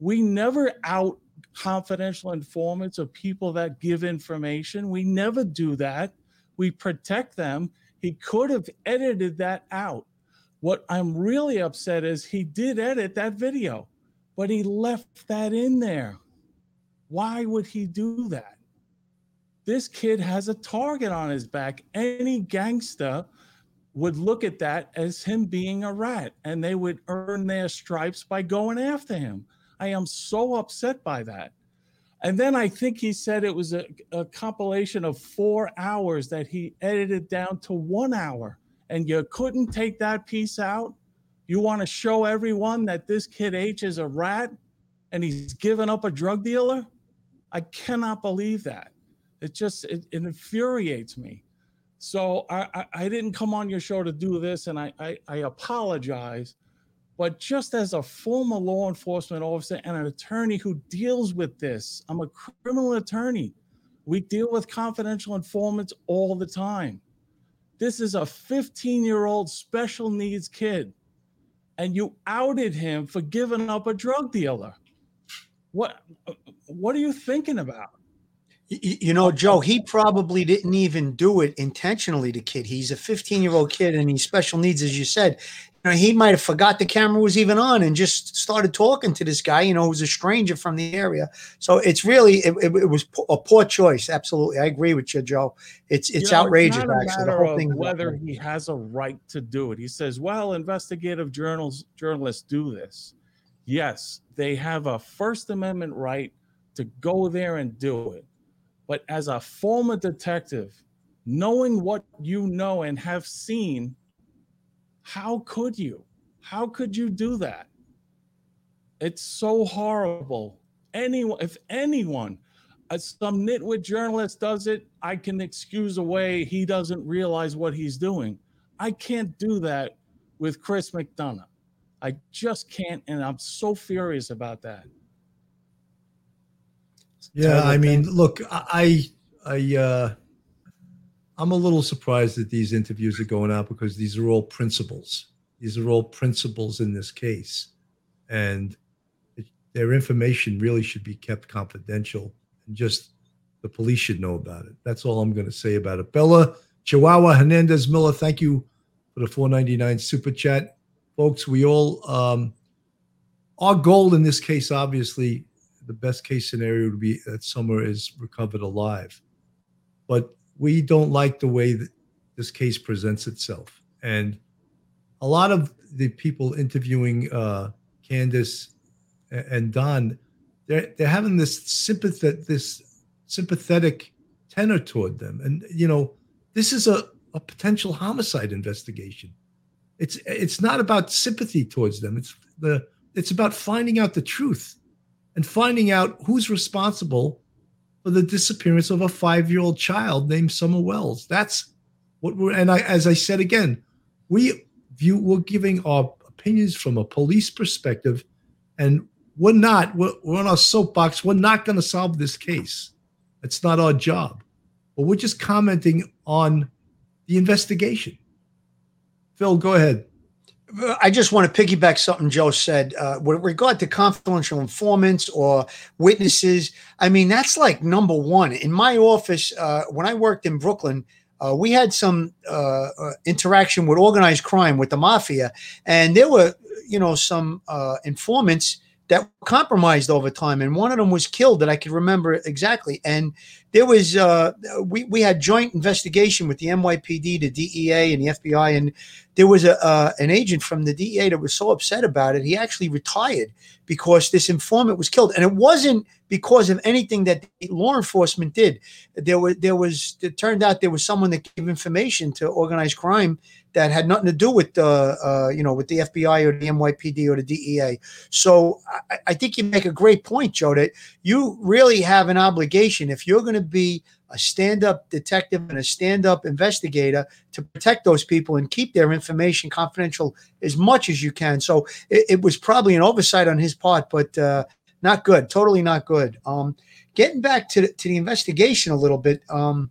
We never out confidential informants or people that give information. We never do that. We protect them. He could have edited that out. What I'm really upset is he did edit that video, but he left that in there. Why would he do that? this kid has a target on his back. Any gangster would look at that as him being a rat and they would earn their stripes by going after him. I am so upset by that. And then I think he said it was a, a compilation of four hours that he edited down to one hour. And you couldn't take that piece out. You want to show everyone that this kid H is a rat and he's given up a drug dealer? I cannot believe that. It just it, it infuriates me. So I, I, I didn't come on your show to do this, and I, I I apologize. But just as a former law enforcement officer and an attorney who deals with this, I'm a criminal attorney. We deal with confidential informants all the time. This is a 15 year old special needs kid, and you outed him for giving up a drug dealer. What, what are you thinking about? You know, Joe, he probably didn't even do it intentionally to kid. He's a 15 year old kid and he's special needs, as you said. You know, he might have forgot the camera was even on and just started talking to this guy, you know, who's a stranger from the area. So it's really, it, it, it was a poor choice. Absolutely. I agree with you, Joe. It's it's you know, outrageous, it's actually. The whole thing. Whether he has a right to do it. He says, well, investigative journals, journalists do this. Yes, they have a First Amendment right to go there and do it but as a former detective, knowing what you know and have seen, how could you? How could you do that? It's so horrible. Anyone, if anyone, uh, some nitwit journalist does it, I can excuse away he doesn't realize what he's doing. I can't do that with Chris McDonough. I just can't, and I'm so furious about that. Yeah, I mean, look, I, I, uh, I'm a little surprised that these interviews are going out because these are all principles. These are all principles in this case, and it, their information really should be kept confidential, and just the police should know about it. That's all I'm going to say about it. Bella Chihuahua Hernandez Miller, thank you for the 499 super chat, folks. We all um, our goal in this case, obviously, the best case scenario would be that Summer is recovered alive. But we don't like the way that this case presents itself. And a lot of the people interviewing uh, Candus and Don, they're they're having this sympathetic this sympathetic tenor toward them. And you know, this is a, a potential homicide investigation. It's it's not about sympathy towards them. It's the it's about finding out the truth and finding out who's responsible for the disappearance of a five-year-old child named Summer Wells. That's what we're and I as I said again, we view we're giving our opinions from a police perspective, and we're not we're, we're on our soapbox. We're not going to solve this case. It's not our job, but we're just commenting on the investigation. Phil, go ahead. I just want to piggyback something Joe said uh, with regard to confidential informants or witnesses. I mean, that's like number one in my office. Uh, when I worked in Brooklyn, uh, we had some uh, uh, interaction with organized crime with the mafia, and there were, you know, some uh, informants that compromised over time, and one of them was killed that I could remember exactly. And there was uh, we we had joint investigation with the NYPD, the DEA, and the FBI, and there was a uh, an agent from the DEA that was so upset about it, he actually retired because this informant was killed, and it wasn't because of anything that law enforcement did. There was there was it turned out there was someone that gave information to organized crime that had nothing to do with the uh, you know with the FBI or the NYPD or the DEA. So I, I think you make a great point, Joe. That you really have an obligation if you're going to be a stand-up detective and a stand-up investigator to protect those people and keep their information confidential as much as you can. So it, it was probably an oversight on his part, but uh, not good. Totally not good. Um, getting back to the, to the investigation a little bit. Um,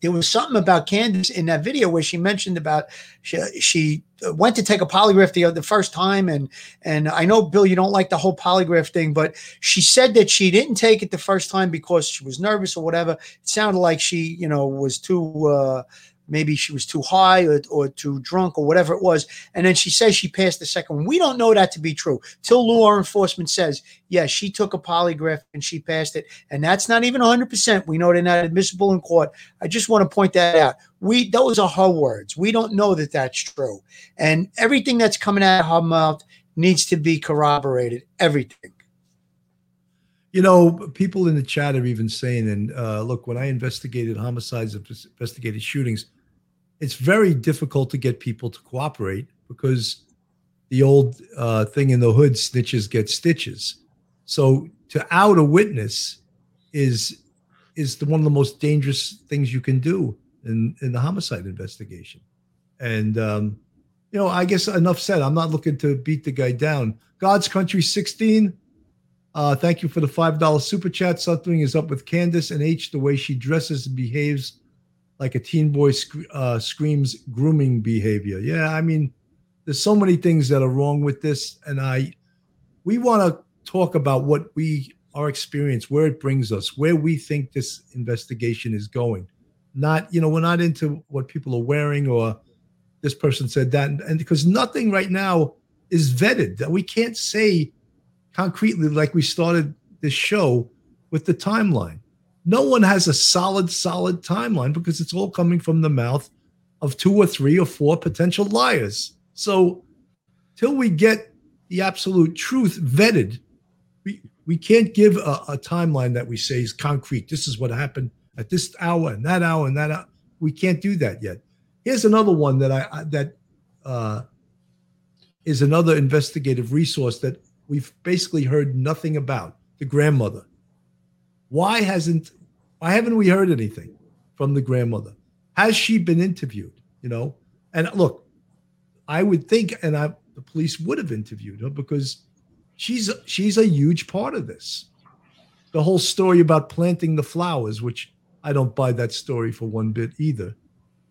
there was something about Candus in that video where she mentioned about she, she went to take a polygraph the, the first time and and I know Bill you don't like the whole polygraph thing but she said that she didn't take it the first time because she was nervous or whatever. It sounded like she you know was too uh, maybe she was too high or, or too drunk or whatever it was. And then she says she passed the second one. We don't know that to be true till law enforcement says, yes, yeah, she took a polygraph and she passed it. And that's not even 100%. We know they're not admissible in court. I just want to point that out. We Those are her words. We don't know that that's true. And everything that's coming out of her mouth needs to be corroborated. Everything. You know, people in the chat are even saying, and uh, look, when I investigated homicides, investigated shootings, it's very difficult to get people to cooperate because the old uh, thing in the hood snitches get stitches. So to out a witness is is the, one of the most dangerous things you can do in in the homicide investigation. And um, you know i guess enough said. I'm not looking to beat the guy down. God's country 16 uh, thank you for the five dollar super chat. Something is up with candus and h the way she dresses and behaves like a teen boy sc- uh, screams grooming behavior. Yeah, I mean, there's so many things that are wrong with this, and I, we want to talk about what we our experience, where it brings us, where we think this investigation is going. Not, you know, we're not into what people are wearing or this person said that, and, and because nothing right now is vetted. That we can't say concretely like we started this show with the timeline no one has a solid, solid timeline because it's all coming from the mouth of two or three or four potential liars. So, till we get the absolute truth vetted, we, we can't give a, a timeline that we say is concrete. This is what happened at this hour and that hour and that hour. We can't do that yet. Here's another one that I, I that uh, is another investigative resource that we've basically heard nothing about. The grandmother Why hasn't why haven't we heard anything from the grandmother? Has she been interviewed? You know, and look, I would think, and I, the police would have interviewed her because she's she's a huge part of this. The whole story about planting the flowers, which I don't buy that story for one bit either.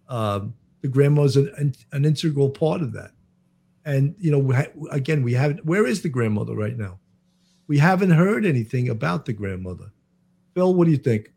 Um, the grandma's an, an, integral part of that. And you know, again, we haven't. Where is the grandmother right now? We haven't heard anything about the grandmother. Phil, what do you think?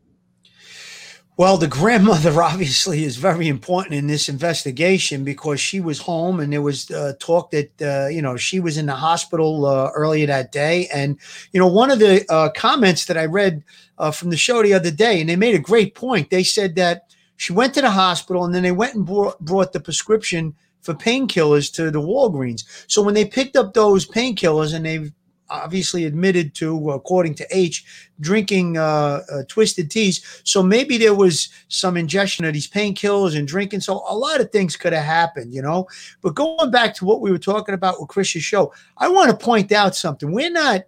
Well, the grandmother obviously is very important in this investigation because she was home and there was uh, talk that, uh, you know, she was in the hospital uh, earlier that day. And, you know, one of the uh, comments that I read uh, from the show the other day, and they made a great point. They said that she went to the hospital and then they went and brought, brought the prescription for painkillers to the Walgreens. So when they picked up those painkillers and they obviously admitted to, according to H, drinking uh, uh, twisted teas. So maybe there was some ingestion of these painkillers and drinking. So a lot of things could have happened, you know. But going back to what we were talking about with Chris's show, I want to point out something. We're not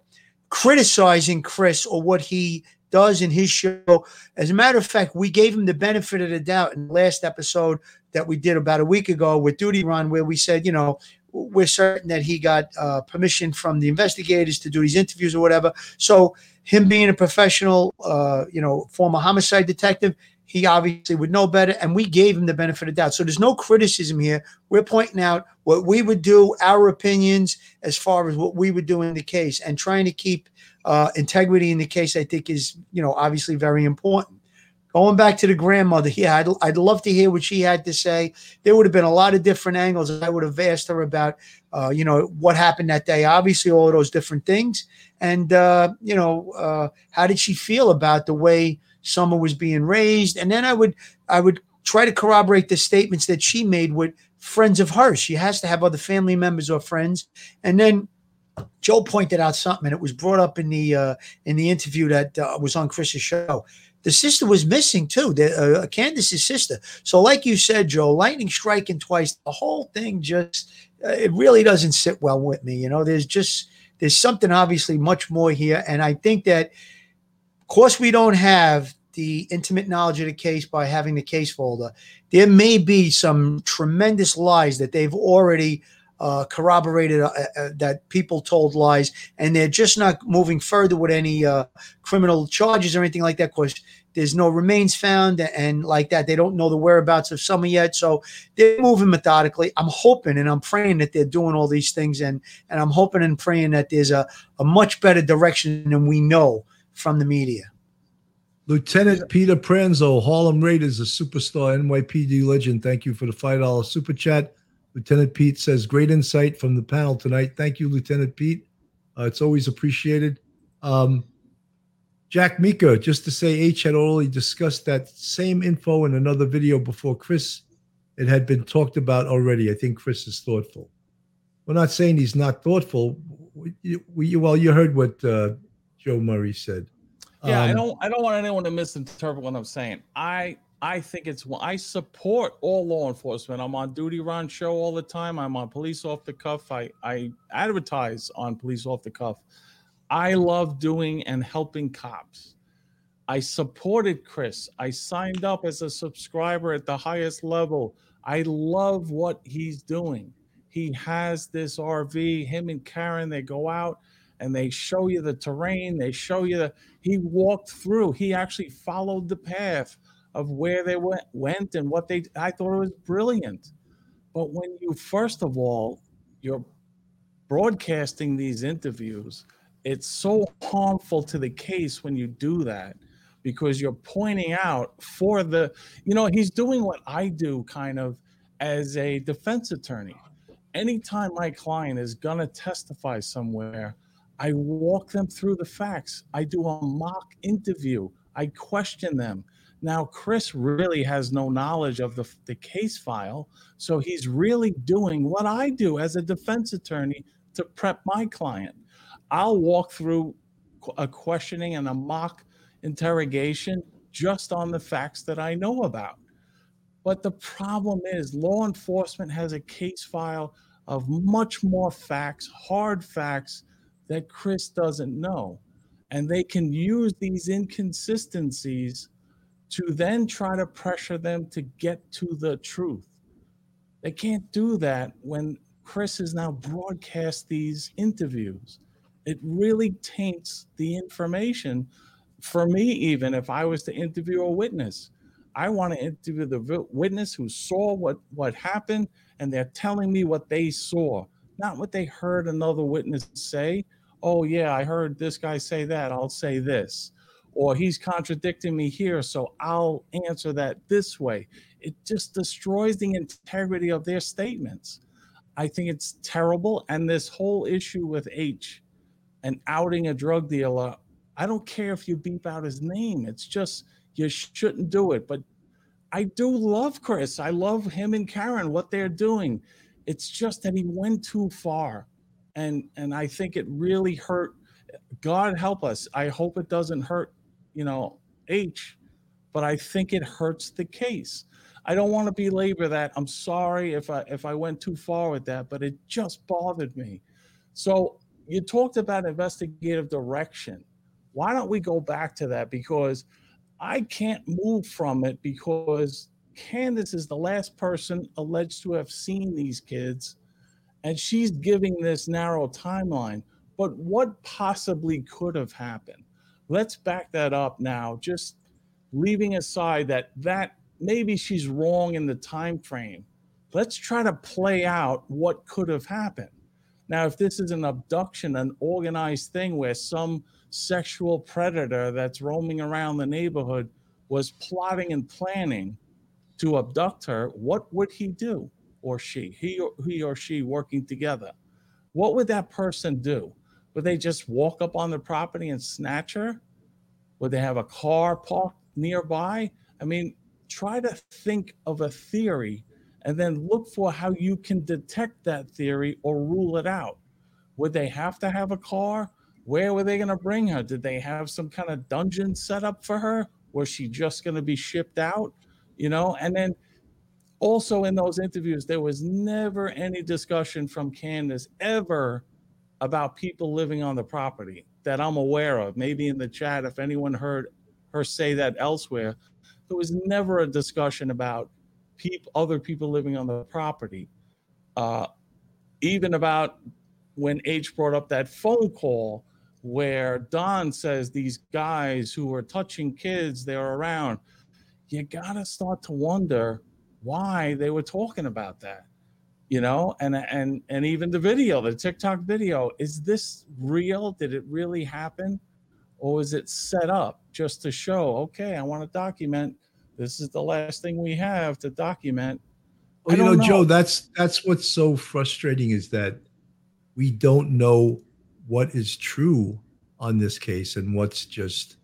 criticizing Chris or what he does in his show. As a matter of fact, we gave him the benefit of the doubt in the last episode that we did about a week ago with Duty Run, where we said, you know, we're certain that he got uh, permission from the investigators to do these interviews or whatever. So him being a professional, uh, you know, former homicide detective, he obviously would know better, and we gave him the benefit of doubt. So there's no criticism here. We're pointing out what we would do, our opinions as far as what we would do in the case, and trying to keep uh, integrity in the case. I think is, you know, obviously very important. Going back to the grandmother, yeah, I'd, I'd love to hear what she had to say. There would have been a lot of different angles. I would have asked her about, uh, you know, what happened that day. Obviously, all of those different things, and uh, you know, uh, how did she feel about the way Summer was being raised? And then I would, I would try to corroborate the statements that she made with friends of hers. She has to have other family members or friends, and then Joe pointed out something, and it was brought up in the uh, in the interview that uh, was on Chris's show the sister was missing too, the, uh, Candus's sister. So, like you said, Joe, lightning striking twice, the whole thing just, uh, it really doesn't sit well with me. You know, there's just, there's something obviously much more here. And I think that, of course, we don't have the intimate knowledge of the case by having the case folder. There may be some tremendous lies that they've already uh, corroborated uh, uh, that people told lies, and they're just not moving further with any uh, criminal charges or anything like that. Because there's no remains found, and like that, they don't know the whereabouts of Summer yet. So they're moving methodically. I'm hoping and I'm praying that they're doing all these things, and and I'm hoping and praying that there's a, a much better direction than we know from the media. Lieutenant Peter Pranzo, Harlem Raiders, a superstar NYPD legend. Thank you for the $5 super chat. Lieutenant Pete says, great insight from the panel tonight. Thank you, Lieutenant Pete. Uh, it's always appreciated. Um, Jack Mika, just to say, H had already discussed that same info in another video before Chris. It had been talked about already. I think Chris is thoughtful. We're not saying he's not thoughtful. We, we well, you heard what uh, Joe Murray said. Yeah, um, I don't. I don't want anyone to misinterpret what I'm saying. I I think it's I support all law enforcement. I'm on duty run show all the time. I'm on police off the cuff. I, I advertise on police off the cuff. I love doing and helping cops. I supported Chris. I signed up as a subscriber at the highest level. I love what he's doing. He has this RV, him and Karen, they go out and they show you the terrain. They show you the, he walked through, he actually followed the path of where they went, went and what they I thought it was brilliant. But when you first of all you're broadcasting these interviews, it's so harmful to the case when you do that because you're pointing out for the you know he's doing what I do kind of as a defense attorney. Anytime my client is going to testify somewhere, I walk them through the facts. I do a mock interview. I question them. Now, Chris really has no knowledge of the, the case file. So he's really doing what I do as a defense attorney to prep my client. I'll walk through a questioning and a mock interrogation just on the facts that I know about. But the problem is, law enforcement has a case file of much more facts, hard facts that Chris doesn't know. And they can use these inconsistencies to then try to pressure them to get to the truth. They can't do that when Chris has now broadcast these interviews. It really taints the information for me, even if I was to interview a witness. I want to interview the witness who saw what, what happened, and they're telling me what they saw, not what they heard another witness say. Oh, yeah, I heard this guy say that. I'll say this or he's contradicting me here, so I'll answer that this way. It just destroys the integrity of their statements. I think it's terrible. And this whole issue with H and outing a drug dealer, I don't care if you beep out his name. It's just you shouldn't do it. But I do love Chris. I love him and Karen, what they're doing. It's just that he went too far. And and I think it really hurt. God help us. I hope it doesn't hurt you know, H, but I think it hurts the case. I don't want to belabor that. I'm sorry if I if I went too far with that, but it just bothered me. So you talked about investigative direction. Why don't we go back to that? Because I can't move from it because Candus is the last person alleged to have seen these kids, and she's giving this narrow timeline. But what possibly could have happened? let's back that up now just leaving aside that that maybe she's wrong in the time frame let's try to play out what could have happened now if this is an abduction an organized thing where some sexual predator that's roaming around the neighborhood was plotting and planning to abduct her what would he do or she he or, he or she working together what would that person do would they just walk up on the property and snatch her? Would they have a car parked nearby? I mean, try to think of a theory and then look for how you can detect that theory or rule it out. Would they have to have a car? Where were they going to bring her? Did they have some kind of dungeon set up for her? Was she just going to be shipped out? You know, and then also in those interviews, there was never any discussion from Candus ever about people living on the property that I'm aware of. Maybe in the chat, if anyone heard her say that elsewhere, there was never a discussion about people, other people living on the property. Uh, even about when H brought up that phone call where Don says these guys who are touching kids, they're around. You gotta start to wonder why they were talking about that you know and and and even the video the tiktok video is this real did it really happen or is it set up just to show okay i want to document this is the last thing we have to document. Well you know, know joe that's that's what's so frustrating is that we don't know what is true on this case and what's just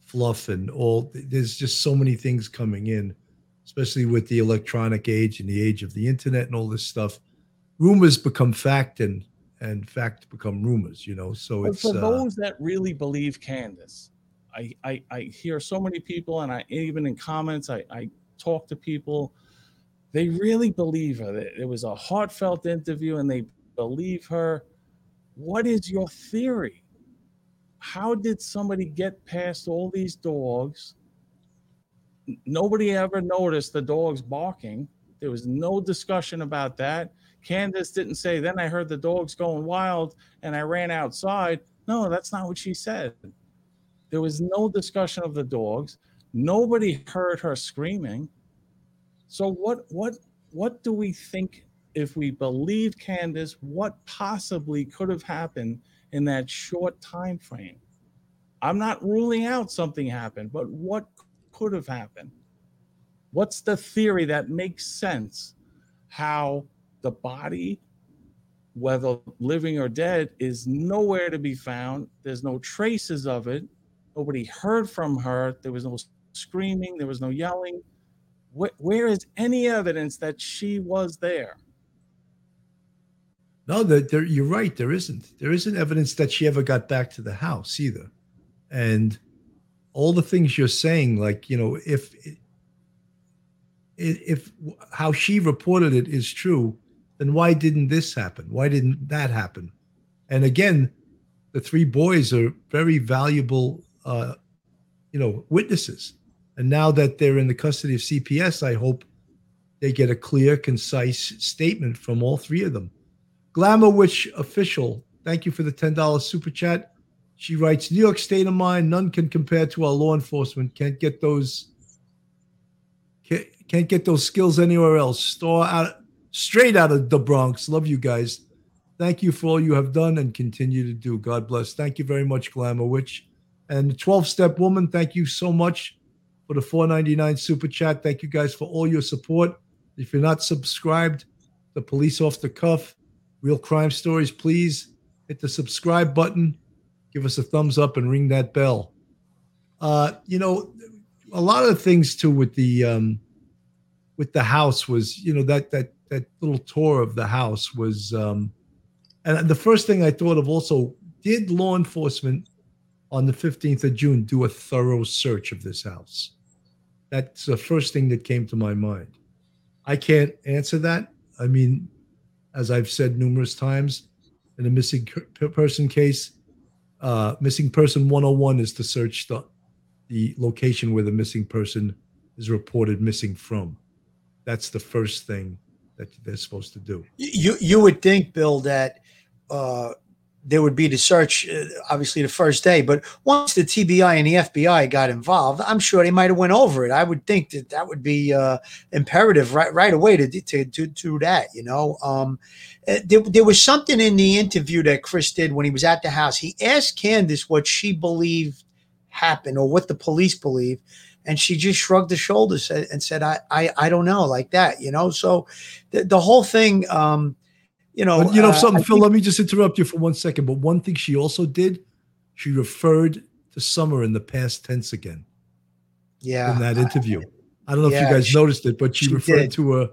fluff and all there's just so many things coming in especially with the electronic age and the age of the internet and all this stuff. Rumors become fact and and fact become rumors you know so it's for uh, those that really believe candus I, I i hear so many people and i even in comments i i talk to people they really believe her it was a heartfelt interview and they believe her what is your theory how did somebody get past all these dogs nobody ever noticed the dogs barking. There was no discussion about that. Candus didn't say, then I heard the dogs going wild and I ran outside. No, that's not what she said. There was no discussion of the dogs. Nobody heard her screaming. So what what what do we think if we believe Candus what possibly could have happened in that short time frame? I'm not ruling out something happened, but what could have happened? What's the theory that makes sense? How the body, whether living or dead, is nowhere to be found. There's no traces of it. Nobody heard from her. There was no screaming. There was no yelling. where, where is any evidence that she was there? No, there, you're right. There isn't. There isn't evidence that she ever got back to the house either. And all the things you're saying, like you know, if if how she reported it is true, then why didn't this happen? Why didn't that happen? And again, the three boys are very valuable, uh, you know, witnesses. And now that they're in the custody of CPS, I hope they get a clear, concise statement from all three of them. Glamour Witch official, thank you for the $10 super chat. She writes, New York state of mind, none can compare to our law enforcement. Can't get those can't, can't get those skills anywhere else. Store out straight out of the Bronx. Love you guys. Thank you for all you have done and continue to do. God bless. Thank you very much, Glamour Witch. And the 12 step woman, thank you so much for the 499 super chat. Thank you guys for all your support. If you're not subscribed, the police off the cuff, real crime stories, please hit the subscribe button, give us a thumbs up, and ring that bell. Uh, you know, a lot of things too with the um, with the house was, you know, that that that little tour of the house was um, and the first thing I thought of also did law enforcement on the 15th of June do a thorough search of this house? That's the first thing that came to my mind. I can't answer that. I mean, as I've said numerous times, in a missing person case, uh, missing person 101 is to search the, the location where the missing person is reported missing from. That's the first thing that they're supposed to do. You you would think, Bill, that uh, there would be the search, uh, obviously the first day. But once the TBI and the FBI got involved, I'm sure they might have went over it. I would think that that would be uh, imperative right right away to to to do that. You know, um, uh, there, there was something in the interview that Chris did when he was at the house. He asked Candus what she believed happened or what the police believe. And she just shrugged her shoulders and said, I, I, I don't know like that, you know? So the, the whole thing, um, you know, but you know uh, something, I Phil. Think- let me just interrupt you for one second. But one thing she also did, she referred to summer in the past tense again. Yeah, in that interview, I don't know yeah, if you guys she, noticed it, but she, she referred did. to a.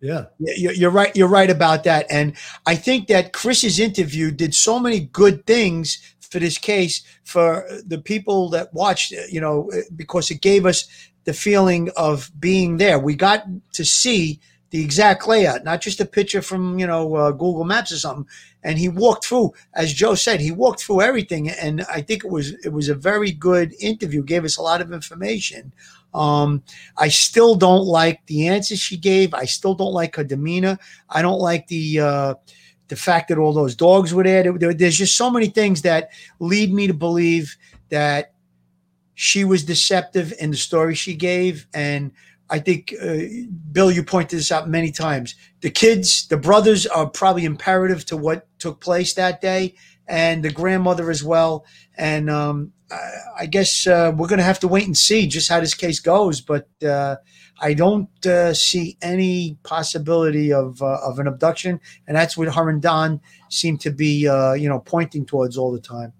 Yeah. You're right. You're right about that. And I think that Chris's interview did so many good things for this case for the people that watched, you know, because it gave us the feeling of being there. We got to see the exact layout, not just a picture from you know uh, Google Maps or something. And he walked through, as Joe said, he walked through everything, and I think it was it was a very good interview. Gave us a lot of information. Um, I still don't like the answers she gave. I still don't like her demeanor. I don't like the uh, the fact that all those dogs were there. there. There's just so many things that lead me to believe that she was deceptive in the story she gave, and I think, uh, Bill, you pointed this out many times. The kids, the brothers are probably imperative to what took place that day, and the grandmother as well. And um, I, I, guess uh, we're going to have to wait and see just how this case goes. But uh, I don't uh, see any possibility of, uh, of an abduction. And that's what her and Don seem to be, uh, you know, pointing towards all the time.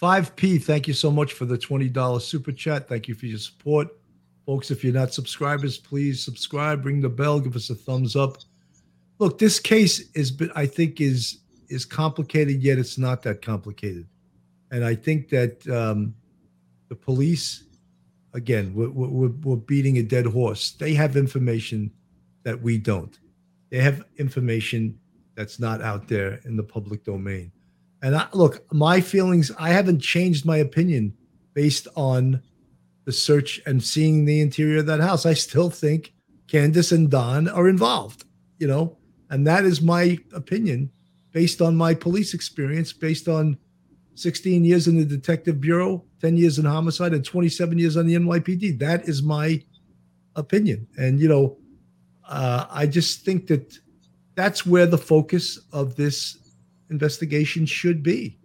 5P, thank you so much for the $20 super chat. Thank you for your support. Folks, if you're not subscribers, please subscribe, ring the bell, give us a thumbs up. Look, this case is, I think, is is complicated, yet it's not that complicated. And I think that um, the police, again, we're, we're, we're beating a dead horse. They have information that we don't. They have information that's not out there in the public domain. And I, look, my feelings, I haven't changed my opinion based on the search and seeing the interior of that house, I still think Candus and Don are involved, you know, and that is my opinion based on my police experience, based on 16 years in the detective bureau, 10 years in homicide, and 27 years on the NYPD. That is my opinion. And, you know, uh, I just think that that's where the focus of this investigation should be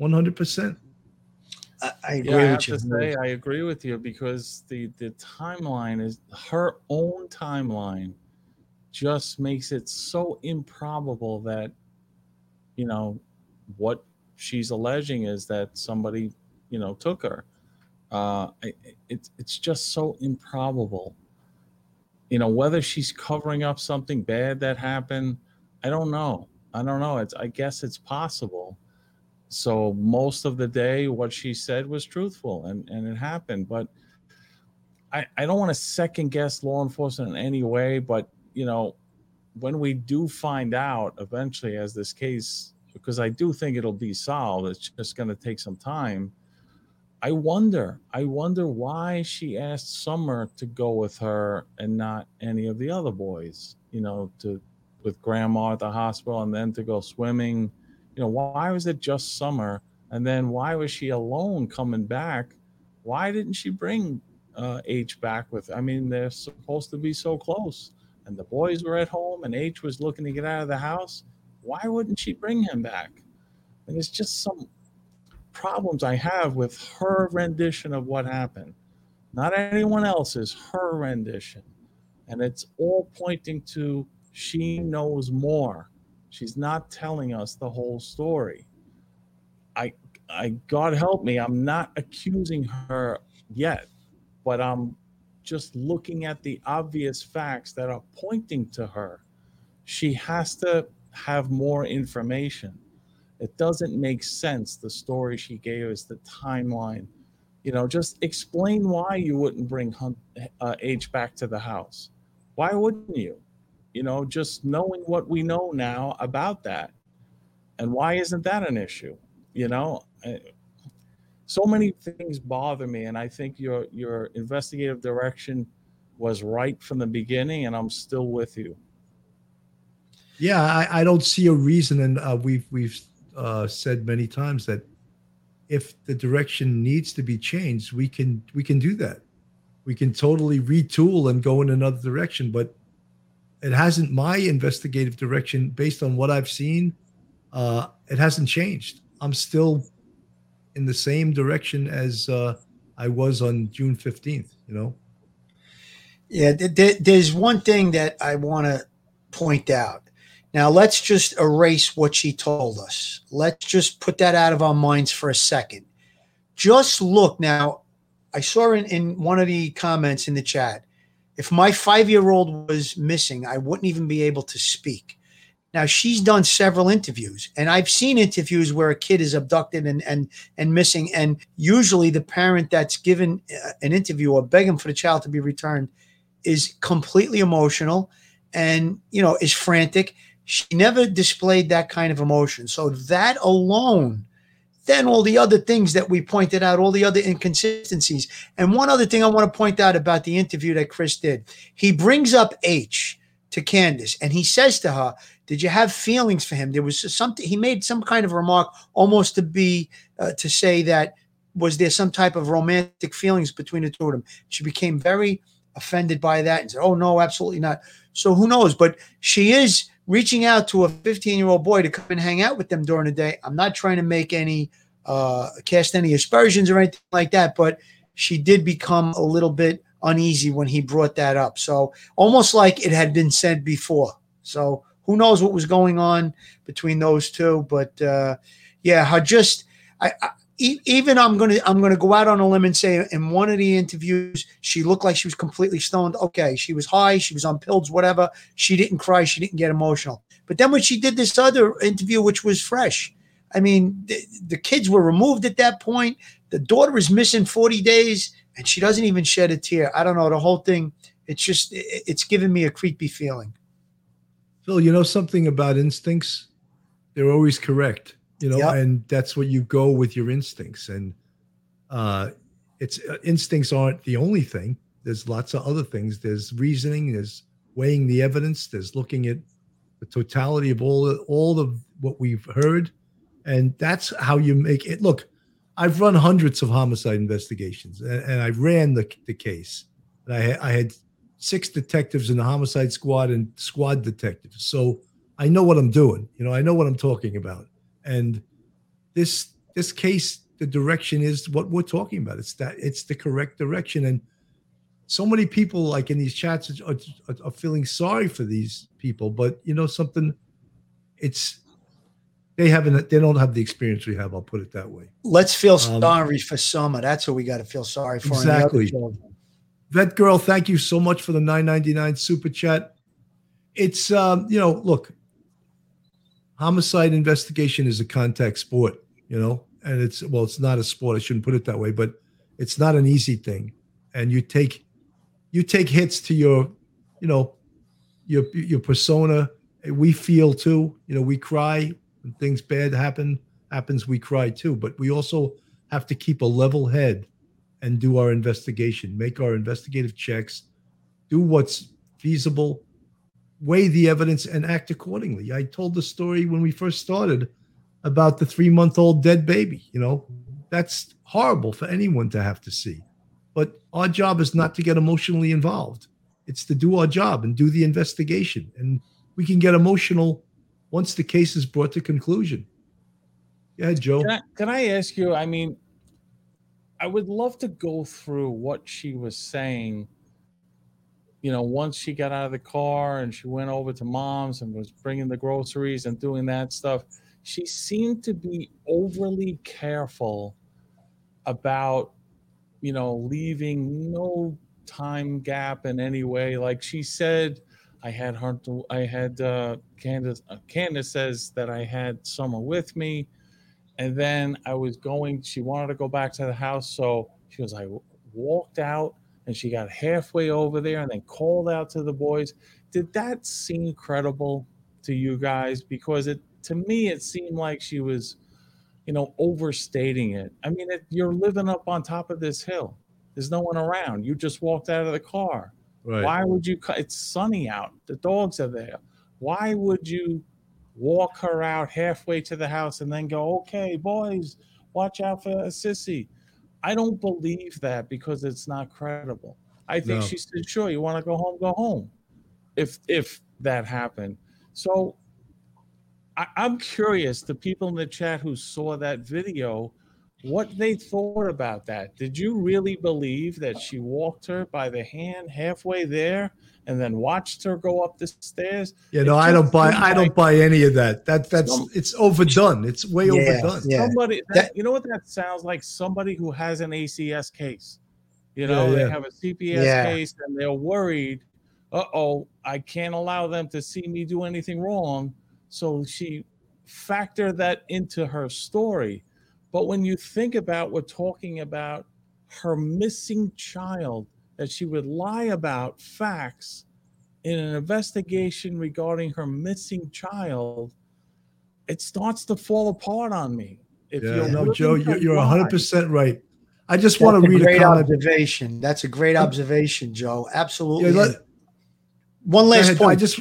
100%. I, I agree yeah, I have to say I agree with you because the the timeline is her own timeline just makes it so improbable that you know what she's alleging is that somebody you know took her. Uh it's it's just so improbable. You know whether she's covering up something bad that happened i don't know. I don't know. It's i guess it's possible so most of the day what she said was truthful and and it happened but i i don't want to second guess law enforcement in any way but you know when we do find out eventually as this case because I do think it'll be solved. It's just going to take some time. I wonder, I wonder why she asked Summer to go with her and not any of the other boys, you know, to with grandma at the hospital and then to go swimming. You know, why was it just Summer? And then why was she alone coming back? Why didn't she bring uh, H back with? I mean, they're supposed to be so close, and the boys were at home, and H was looking to get out of the house. Why wouldn't she bring him back? And it's just some problems I have with her rendition of what happened, not anyone else's, her rendition. And it's all pointing to she knows more. She's not telling us the whole story. I, I, God help me, I'm not accusing her yet, but I'm just looking at the obvious facts that are pointing to her. She has to have more information it doesn't make sense, the story she gave us, the timeline. You know, just explain why you wouldn't bring Hunt, uh, H back to the house. Why wouldn't you? You know, just knowing what we know now about that. And why isn't that an issue? You know, so many things bother me. And I think your, your investigative direction was right from the beginning, and I'm still with you. Yeah, I, I don't see a reason, and uh, we've we've uh, said many times that if the direction needs to be changed, we can we can do that. We can totally retool and go in another direction, but it hasn't. My investigative direction, based on what I've seen, uh, it hasn't changed. I'm still in the same direction as uh, I was on June 15th. You know. Yeah, there's one thing that I want to point out now, let's just erase what she told us. Let's just put that out of our minds for a second. Just look now. I saw in, in one of the comments in the chat if my five year old was missing, I wouldn't even be able to speak. Now, she's done several interviews, and I've seen interviews where a kid is abducted and, and, and missing. And usually, the parent that's given uh, an interview or begging for the child to be returned is completely emotional and you know is frantic she never displayed that kind of emotion. So that alone, then all the other things that we pointed out, all the other inconsistencies. And one other thing I want to point out about the interview that Chris did, he brings up H to Candus and he says to her, Did you have feelings for him? There was something, he made some kind of remark almost to be, uh, to say that was there some type of romantic feelings between the two of them? She became very offended by that and said, Oh, no, absolutely not. So who knows? But she is reaching out to a 15 year old boy to come and hang out with them during the day. I'm not trying to make any uh, cast any aspersions or anything like that, but she did become a little bit uneasy when he brought that up. So almost like it had been said before. So who knows what was going on between those two? But uh, yeah, her just I, I even I'm gonna I'm gonna go out on a limb and say in one of the interviews she looked like she was completely stoned. Okay, she was high, she was on pills, whatever. She didn't cry, she didn't get emotional. But then when she did this other interview, which was fresh, I mean, the, the kids were removed at that point. The daughter is missing 40 days, and she doesn't even shed a tear. I don't know the whole thing. It's just it's giving me a creepy feeling. Phil, you know something about instincts? They're always correct you know, yep. and that's what you go with your instincts. And uh, it's uh, instincts aren't the only thing. There's lots of other things. There's reasoning. There's weighing the evidence. There's looking at the totality of all all of what we've heard, and that's how you make it. Look, I've run hundreds of homicide investigations, and, and I ran the the case. And I, I had six detectives in the homicide squad and squad detectives, so I know what I'm doing. You know, I know what I'm talking about. And this this case, the direction is what we're talking about. It's that it's the correct direction. And so many people, like in these chats, are, are, are feeling sorry for these people. But you know something, it's they haven't they don't have the experience we have. I'll put it that way. Let's feel um, sorry for Summer. That's what we got to feel sorry for. Exactly. Vet girl, thank you so much for the 9.99 super chat. It's um, you know, look, homicide investigation is a contact sport, you know, and it's well, it's not a sport. I shouldn't put it that way, but it's not an easy thing. And you take you take hits to your, you know, your your persona. We feel too, you know, we cry When things bad happen, happens, we cry too. But we also have to keep a level head and do our investigation, make our investigative checks, do what's feasible, weigh the evidence, and act accordingly. I told the story when we first started about the three month old dead baby. You know, that's horrible for anyone to have to see. But our job is not to get emotionally involved. It's to do our job and do the investigation. And we can get emotional once the case is brought to conclusion. Yeah, Joe. Can I, can I ask you? I mean, I would love to go through what she was saying. You know, once she got out of the car and she went over to mom's and was bringing the groceries and doing that stuff, she seemed to be overly careful about, you know, leaving no time gap in any way. Like she said, I had hard to. I had uh, Candus. Uh, Candus says that I had someone with me and then I was going, she wanted to go back to the house. So she was, I walked out and she got halfway over there and then called out to the boys. Did that seem credible to you guys? Because it, to me, it seemed like she was, you know, overstating it. I mean, it, you're living up on top of this hill. There's no one around. You just walked out of the car. Right. Why would you? It's sunny out. The dogs are there. Why would you walk her out halfway to the house and then go, okay, boys, watch out for a sissy. I don't believe that because it's not credible. I think no. she said, sure, you want to go home, go home. If if that happened. So I, I'm curious, the people in the chat who saw that video, what they thought about that. Did you really believe that she walked her by the hand halfway there and then watched her go up the stairs. Yeah, no, I don't buy. I don't buy any of that. That that's some, it's overdone. It's way yeah, overdone. Yeah. Somebody, that, you know what that sounds like? Somebody who has an ACS case. You know, yeah, yeah. they have a CPS case and they're worried. Uh oh, I can't allow them to see me do anything wrong. So she factor that into her story. But when you think about, we're talking about her missing child that she would lie about facts in an investigation regarding her missing child, it starts to fall apart on me. If yeah, no, Joe, you're, you're 100% right. I just That's want to read a great observation. That's a great observation, Joe. Absolutely. Yeah, let, One last ahead, point. I just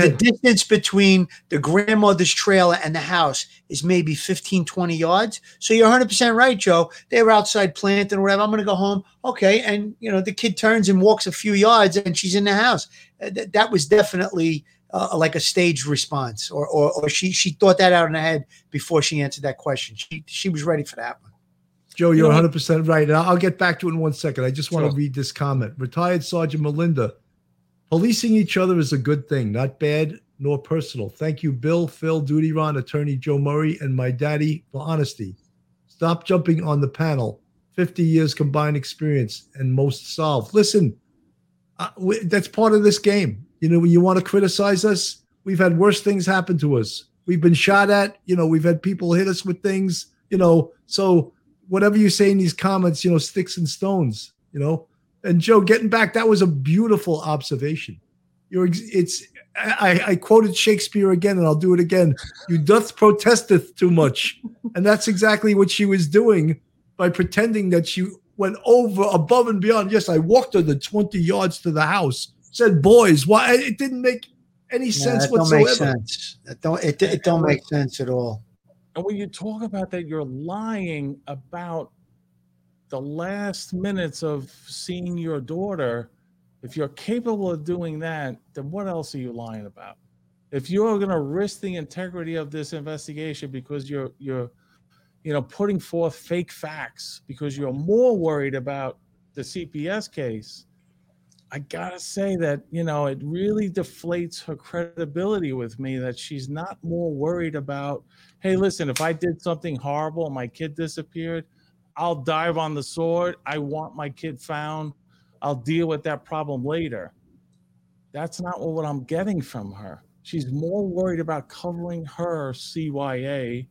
the distance between the grandmother's trailer and the house is maybe 15, 20 yards. So you're 100% right, Joe. They were outside planting or whatever. I'm going to go home. Okay. And, you know, the kid turns and walks a few yards and she's in the house. Uh, that was definitely uh, like a staged response or, or, or she, she thought that out in her head before she answered that question. She, she was ready for that one. Joe, you're 100% right. I'll get back to it in one second. I just want sure. to read this comment. Retired Sergeant Melinda Policing each other is a good thing, not bad nor personal. Thank you, Bill, Phil, Duty Ron, Attorney Joe Murray, and my daddy for honesty. Stop jumping on the panel. 50 years combined experience and most solved. Listen, uh, we, that's part of this game. You know, when you want to criticize us, we've had worse things happen to us. We've been shot at. You know, we've had people hit us with things. You know, so whatever you say in these comments, you know, sticks and stones. You know, and Joe, getting back, that was a beautiful observation. You're, it's, I, I quoted Shakespeare again, and I'll do it again. You doth protesteth too much, and that's exactly what she was doing by pretending that she went over above and beyond. Yes, I walked her the twenty yards to the house. Said, "Boys, why?" It didn't make any sense yeah, whatsoever. Don't make sense. It don't it, it don't make sense at all. And when you talk about that, you're lying about the last minutes of seeing your daughter, if you're capable of doing that, then what else are you lying about? If you're going to risk the integrity of this investigation because you're you're you know putting forth fake facts because you're more worried about the CPS case, I gotta say that you know it really deflates her credibility with me that she's not more worried about. Hey, listen, if I did something horrible and my kid disappeared, I'll dive on the sword. I want my kid found. I'll deal with that problem later. That's not what I'm getting from her. She's more worried about covering her CYA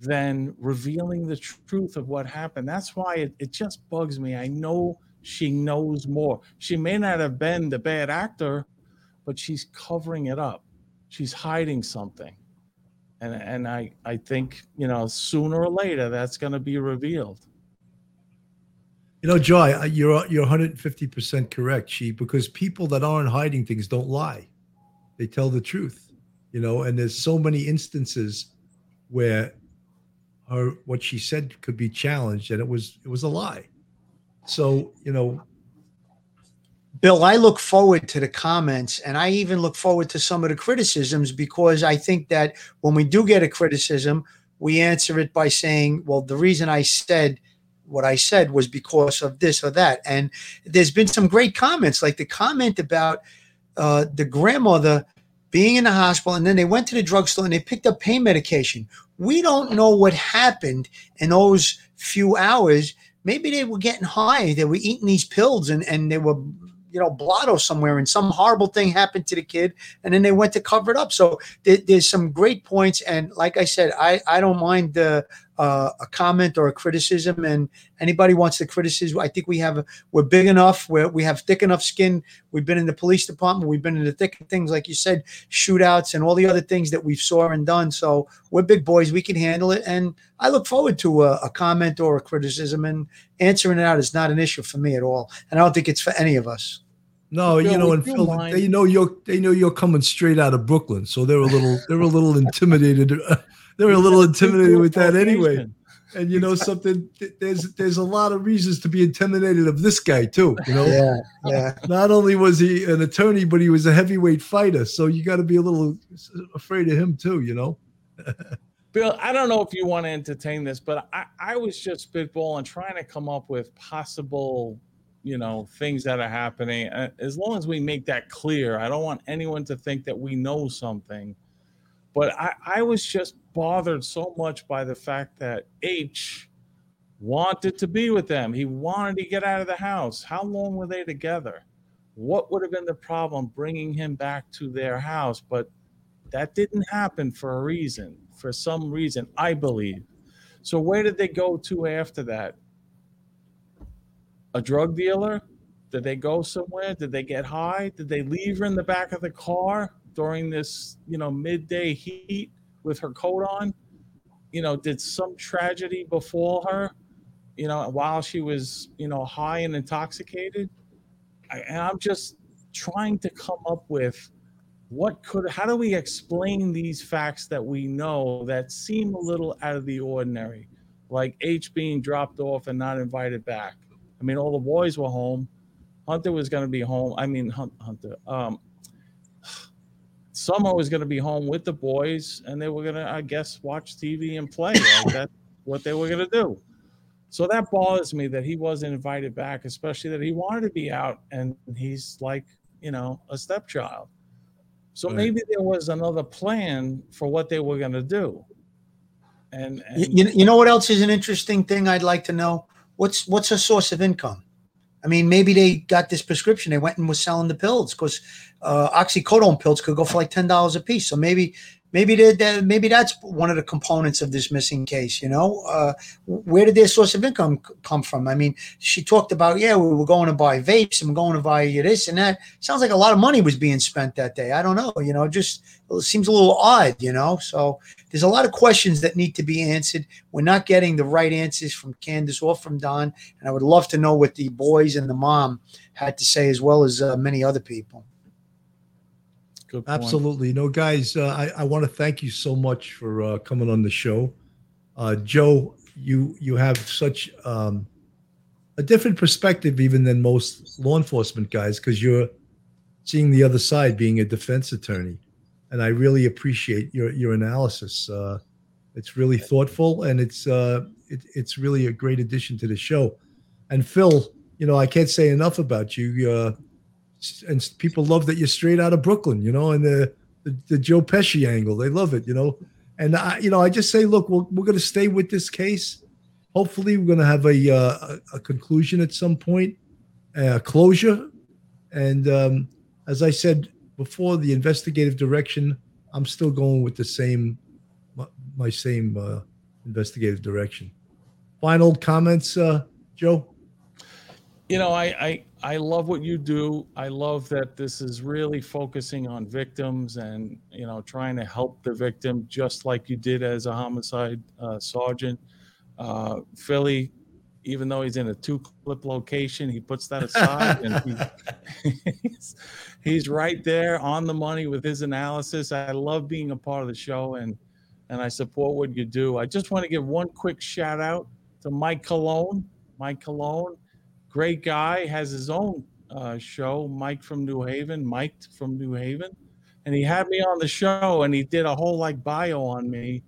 than revealing the truth of what happened. That's why it, it just bugs me. I know she knows more. She may not have been the bad actor, but she's covering it up. She's hiding something. And and I I think you know sooner or later that's going to be revealed. You know, Joy, you're you're 150 percent correct, she, because people that aren't hiding things don't lie; they tell the truth. You know, and there's so many instances where her what she said could be challenged, and it was it was a lie. So you know, Bill, I look forward to the comments and I even look forward to some of the criticisms because I think that when we do get a criticism, we answer it by saying, well, the reason I said what I said was because of this or that. And there's been some great comments, like the comment about uh, the grandmother being in the hospital and then they went to the drugstore and they picked up pain medication. We don't know what happened in those few hours. Maybe they were getting high, they were eating these pills and, and they were you know blotto somewhere and some horrible thing happened to the kid and then they went to cover it up. So there's some great points and like i said i i don't mind the uh, a comment or a criticism and anybody wants to criticize i think we have we're big enough where we have thick enough skin we've been in the police department we've been in the thick of things like you said shootouts and all the other things that we've saw and done so we're big boys we can handle it and i look forward to a, a comment or a criticism and answering it out is not an issue for me at all and i don't think it's for any of us. No, you know, and Phil, they know you're they know you're coming straight out of Brooklyn, so they're a little they're a little intimidated they're a little intimidated with that anyway. And you know something, there's there's a lot of reasons to be intimidated of this guy too. You know, yeah, yeah. Not only was he an attorney, but he was a heavyweight fighter, so you got to be a little afraid of him too. You know. Bill, I don't know if you want to entertain this, but I, I was just spitballing, trying to come up with possible, you know, things that are happening. Uh, as long as we make that clear, I don't want anyone to think that we know something. But I, I was just bothered so much by the fact that H wanted to be with them. He wanted to get out of the house. How long were they together? What would have been the problem bringing him back to their house? But that didn't happen for a reason, for some reason, I believe. So, where did they go to after that? A drug dealer? Did they go somewhere? Did they get high? Did they leave her in the back of the car during this, you know, midday heat? with her coat on? You know, did some tragedy befall her? You know, while she was, you know, high and intoxicated? I, and I'm just trying to come up with what could how do we explain these facts that we know that seem a little out of the ordinary like h being dropped off and not invited back i mean all the boys were home hunter was going to be home i mean hunter um, Summer was going to be home with the boys, and they were going to, I guess, watch TV and play. Like that's what they were going to do. So that bothers me that he wasn't invited back, especially that he wanted to be out, and he's like, you know, a stepchild. So right. maybe there was another plan for what they were going to do. And, and you, you know what else is an interesting thing I'd like to know? What's what's a source of income? I mean, maybe they got this prescription. They went and was selling the pills because uh, oxycodone pills could go for like ten dollars a piece. So maybe, maybe they, maybe that's one of the components of this missing case. You know, uh, where did their source of income come from? I mean, she talked about yeah, we were going to buy vapes and we're going to buy this and that. Sounds like a lot of money was being spent that day. I don't know. You know, just it seems a little odd. You know, so there's a lot of questions that need to be answered. We're not getting the right answers from Candus or from Don, and I would love to know what the boys and the mom had to say, as well as uh, many other people. Absolutely. No, guys, uh, I, I want to thank you so much for uh, coming on the show. Uh, Joe, you you have such um, a different perspective even than most law enforcement guys because you're seeing the other side, being a defense attorney and I really appreciate your your analysis. Uh, it's really thoughtful, and it's uh, it, it's really a great addition to the show. And Phil, you know, I can't say enough about you. Uh, and people love that you're straight out of Brooklyn, you know, and the, the, the Joe Pesci angle, they love it, you know. And I, you know, I just say, look, we're, we're going to stay with this case. Hopefully, we're going to have a, uh, a conclusion at some point, a closure. And um, as I said before the investigative direction, I'm still going with the same, my, my same uh, investigative direction. Final comments, uh, Joe? You know, I, I I love what you do. I love that this is really focusing on victims and you know trying to help the victim, just like you did as a homicide uh, sergeant. Uh, Philly, even though he's in a two-clip location, he puts that aside and he, he's, he's right there on the money with his analysis. I love being a part of the show and and I support what you do. I just want to give one quick shout out to Mike Cologne. Mike Cologne great guy, has his own uh, show, Mike from New Haven, Mike from New Haven. And he had me on the show and he did a whole like bio on me.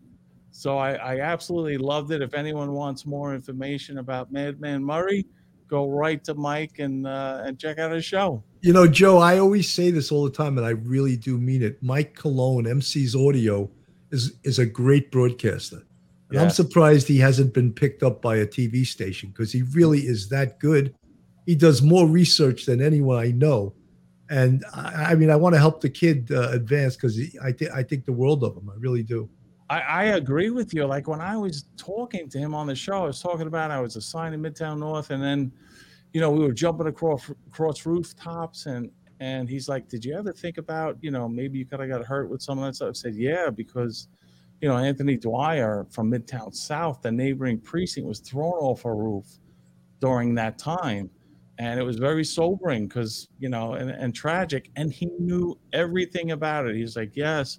So I, I absolutely loved it. If anyone wants more information about Madman Murray, go right to Mike and uh, and check out his show. You know, Joe, I always say this all the time, and I really do mean it. Mike Cologne, MC's Audio, is is a great broadcaster. And I'm surprised he hasn't been picked up by a TV station because he really is that good. He does more research than anyone I know. And I, I mean, I want to help the kid uh, advance because I, th- I think the world of him. I really do. I, I, agree with you. Like when I was talking to him on the show, I was talking about I was assigned in Midtown North, and then, you know, we were jumping across across rooftops, and and he's like, "Did you ever think about, you know, maybe you could have got hurt with some of that stuff?" I said, "Yeah, because." You know, Anthony Dwyer from Midtown South, the neighboring precinct, was thrown off a roof during that time. And it was very sobering because, you know, and, and tragic. And he knew everything about it. He's like, yes,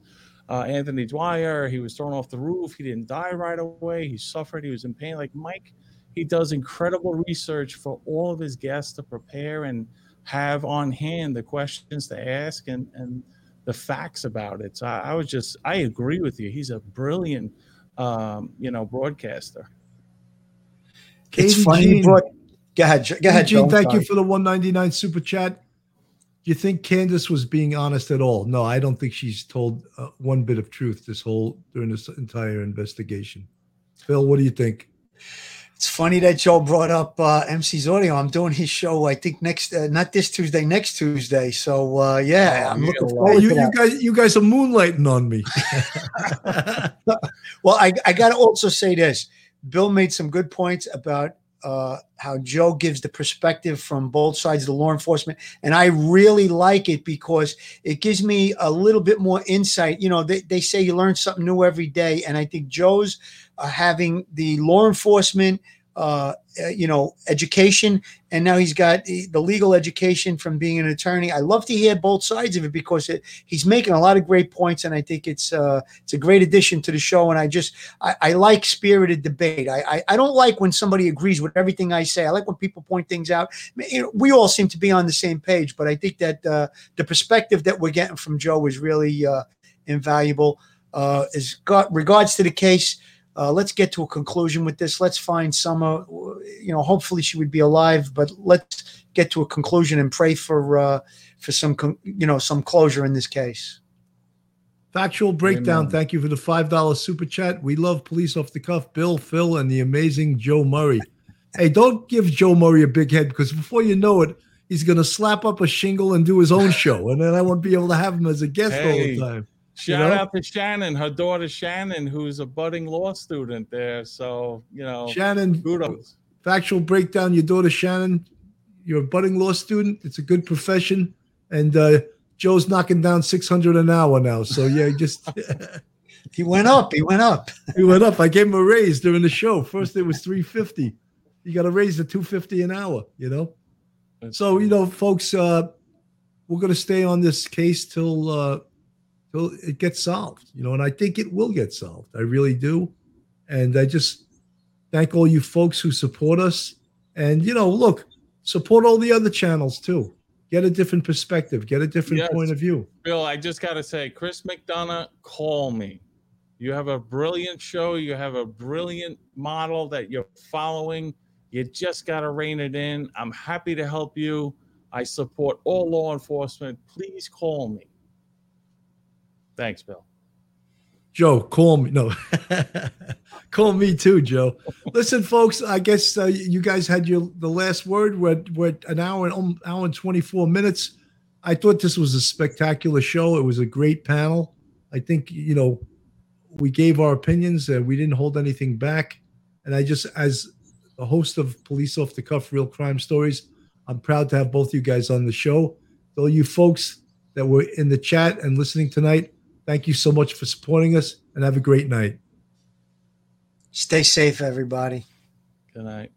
uh, Anthony Dwyer, he was thrown off the roof. He didn't die right away. He suffered. He was in pain. Like Mike, he does incredible research for all of his guests to prepare and have on hand the questions to ask and, and, the facts about it. So I, I was just, I agree with you. He's a brilliant, um, you know, broadcaster. It's funny. You brought, go ahead. Go ahead. Gene, thank sorry. you for the 199 super chat. Do you think Candus was being honest at all? No, I don't think she's told uh, one bit of truth this whole during this entire investigation. Phil, what do you think? It's funny that Joe brought up uh, MC's audio. I'm doing his show, I think next, uh, not this Tuesday, next Tuesday. So uh, yeah, I'm looking forward you, to you guys, you guys are moonlighting on me. well, I, I got to also say this. Bill made some good points about uh, how Joe gives the perspective from both sides of the law enforcement. And I really like it because it gives me a little bit more insight. You know, they, they say you learn something new every day. And I think Joe's uh, having the law enforcement uh, uh, you know, education, and now he's got the legal education from being an attorney. I love to hear both sides of it because it, he's making a lot of great points, and I think it's uh, it's a great addition to the show. And I just I, I like spirited debate. I, I, I don't like when somebody agrees with everything I say. I like when people point things out. You know, we all seem to be on the same page, but I think that uh, the perspective that we're getting from Joe is really uh, invaluable. Uh, as got regards to the case uh, let's get to a conclusion with this. Let's find Summer. You know, hopefully she would be alive, but let's get to a conclusion and pray for uh, for some you know some closure in this case. Factual breakdown. Amen. Thank you for the five dollar super chat. We love police off the cuff, Bill, Phil, and the amazing Joe Murray. Hey, don't give Joe Murray a big head because before you know it, he's going to slap up a shingle and do his own show, and then I won't be able to have him as a guest hey. all the time. Shout you know? out to Shannon, her daughter Shannon, who's a budding law student there. So, you know, Shannon, kudos. Factual breakdown your daughter Shannon, you're a budding law student. It's a good profession. And uh, Joe's knocking down 600 an hour now. So, yeah, just. he went up. He went up. he went up. I gave him a raise during the show. First, it was 350. You got to raise to 250 an hour, you know? That's so, you know, folks, uh, we're going to stay on this case till. Uh, till it gets solved, you know, and I think it will get solved. I really do. And I just thank all you folks who support us. And, you know, look, support all the other channels too. Get a different perspective, get a different yes. point of view. Bill, I just got to say, Chris McDonough, call me. You have a brilliant show. You have a brilliant model that you're following. You just got to rein it in. I'm happy to help you. I support all law enforcement. Please call me. Thanks, Bill. Joe, call me. No, call me too, Joe. Listen, folks. I guess uh, you guys had your the last word. We're, we're an hour and um, hour and twenty four minutes. I thought this was a spectacular show. It was a great panel. I think you know we gave our opinions. and we didn't hold anything back. And I just, as a host of Police Off the Cuff Real Crime Stories, I'm proud to have both you guys on the show. All you folks that were in the chat and listening tonight, thank you so much for supporting us and have a great night. Stay safe, everybody. Good night.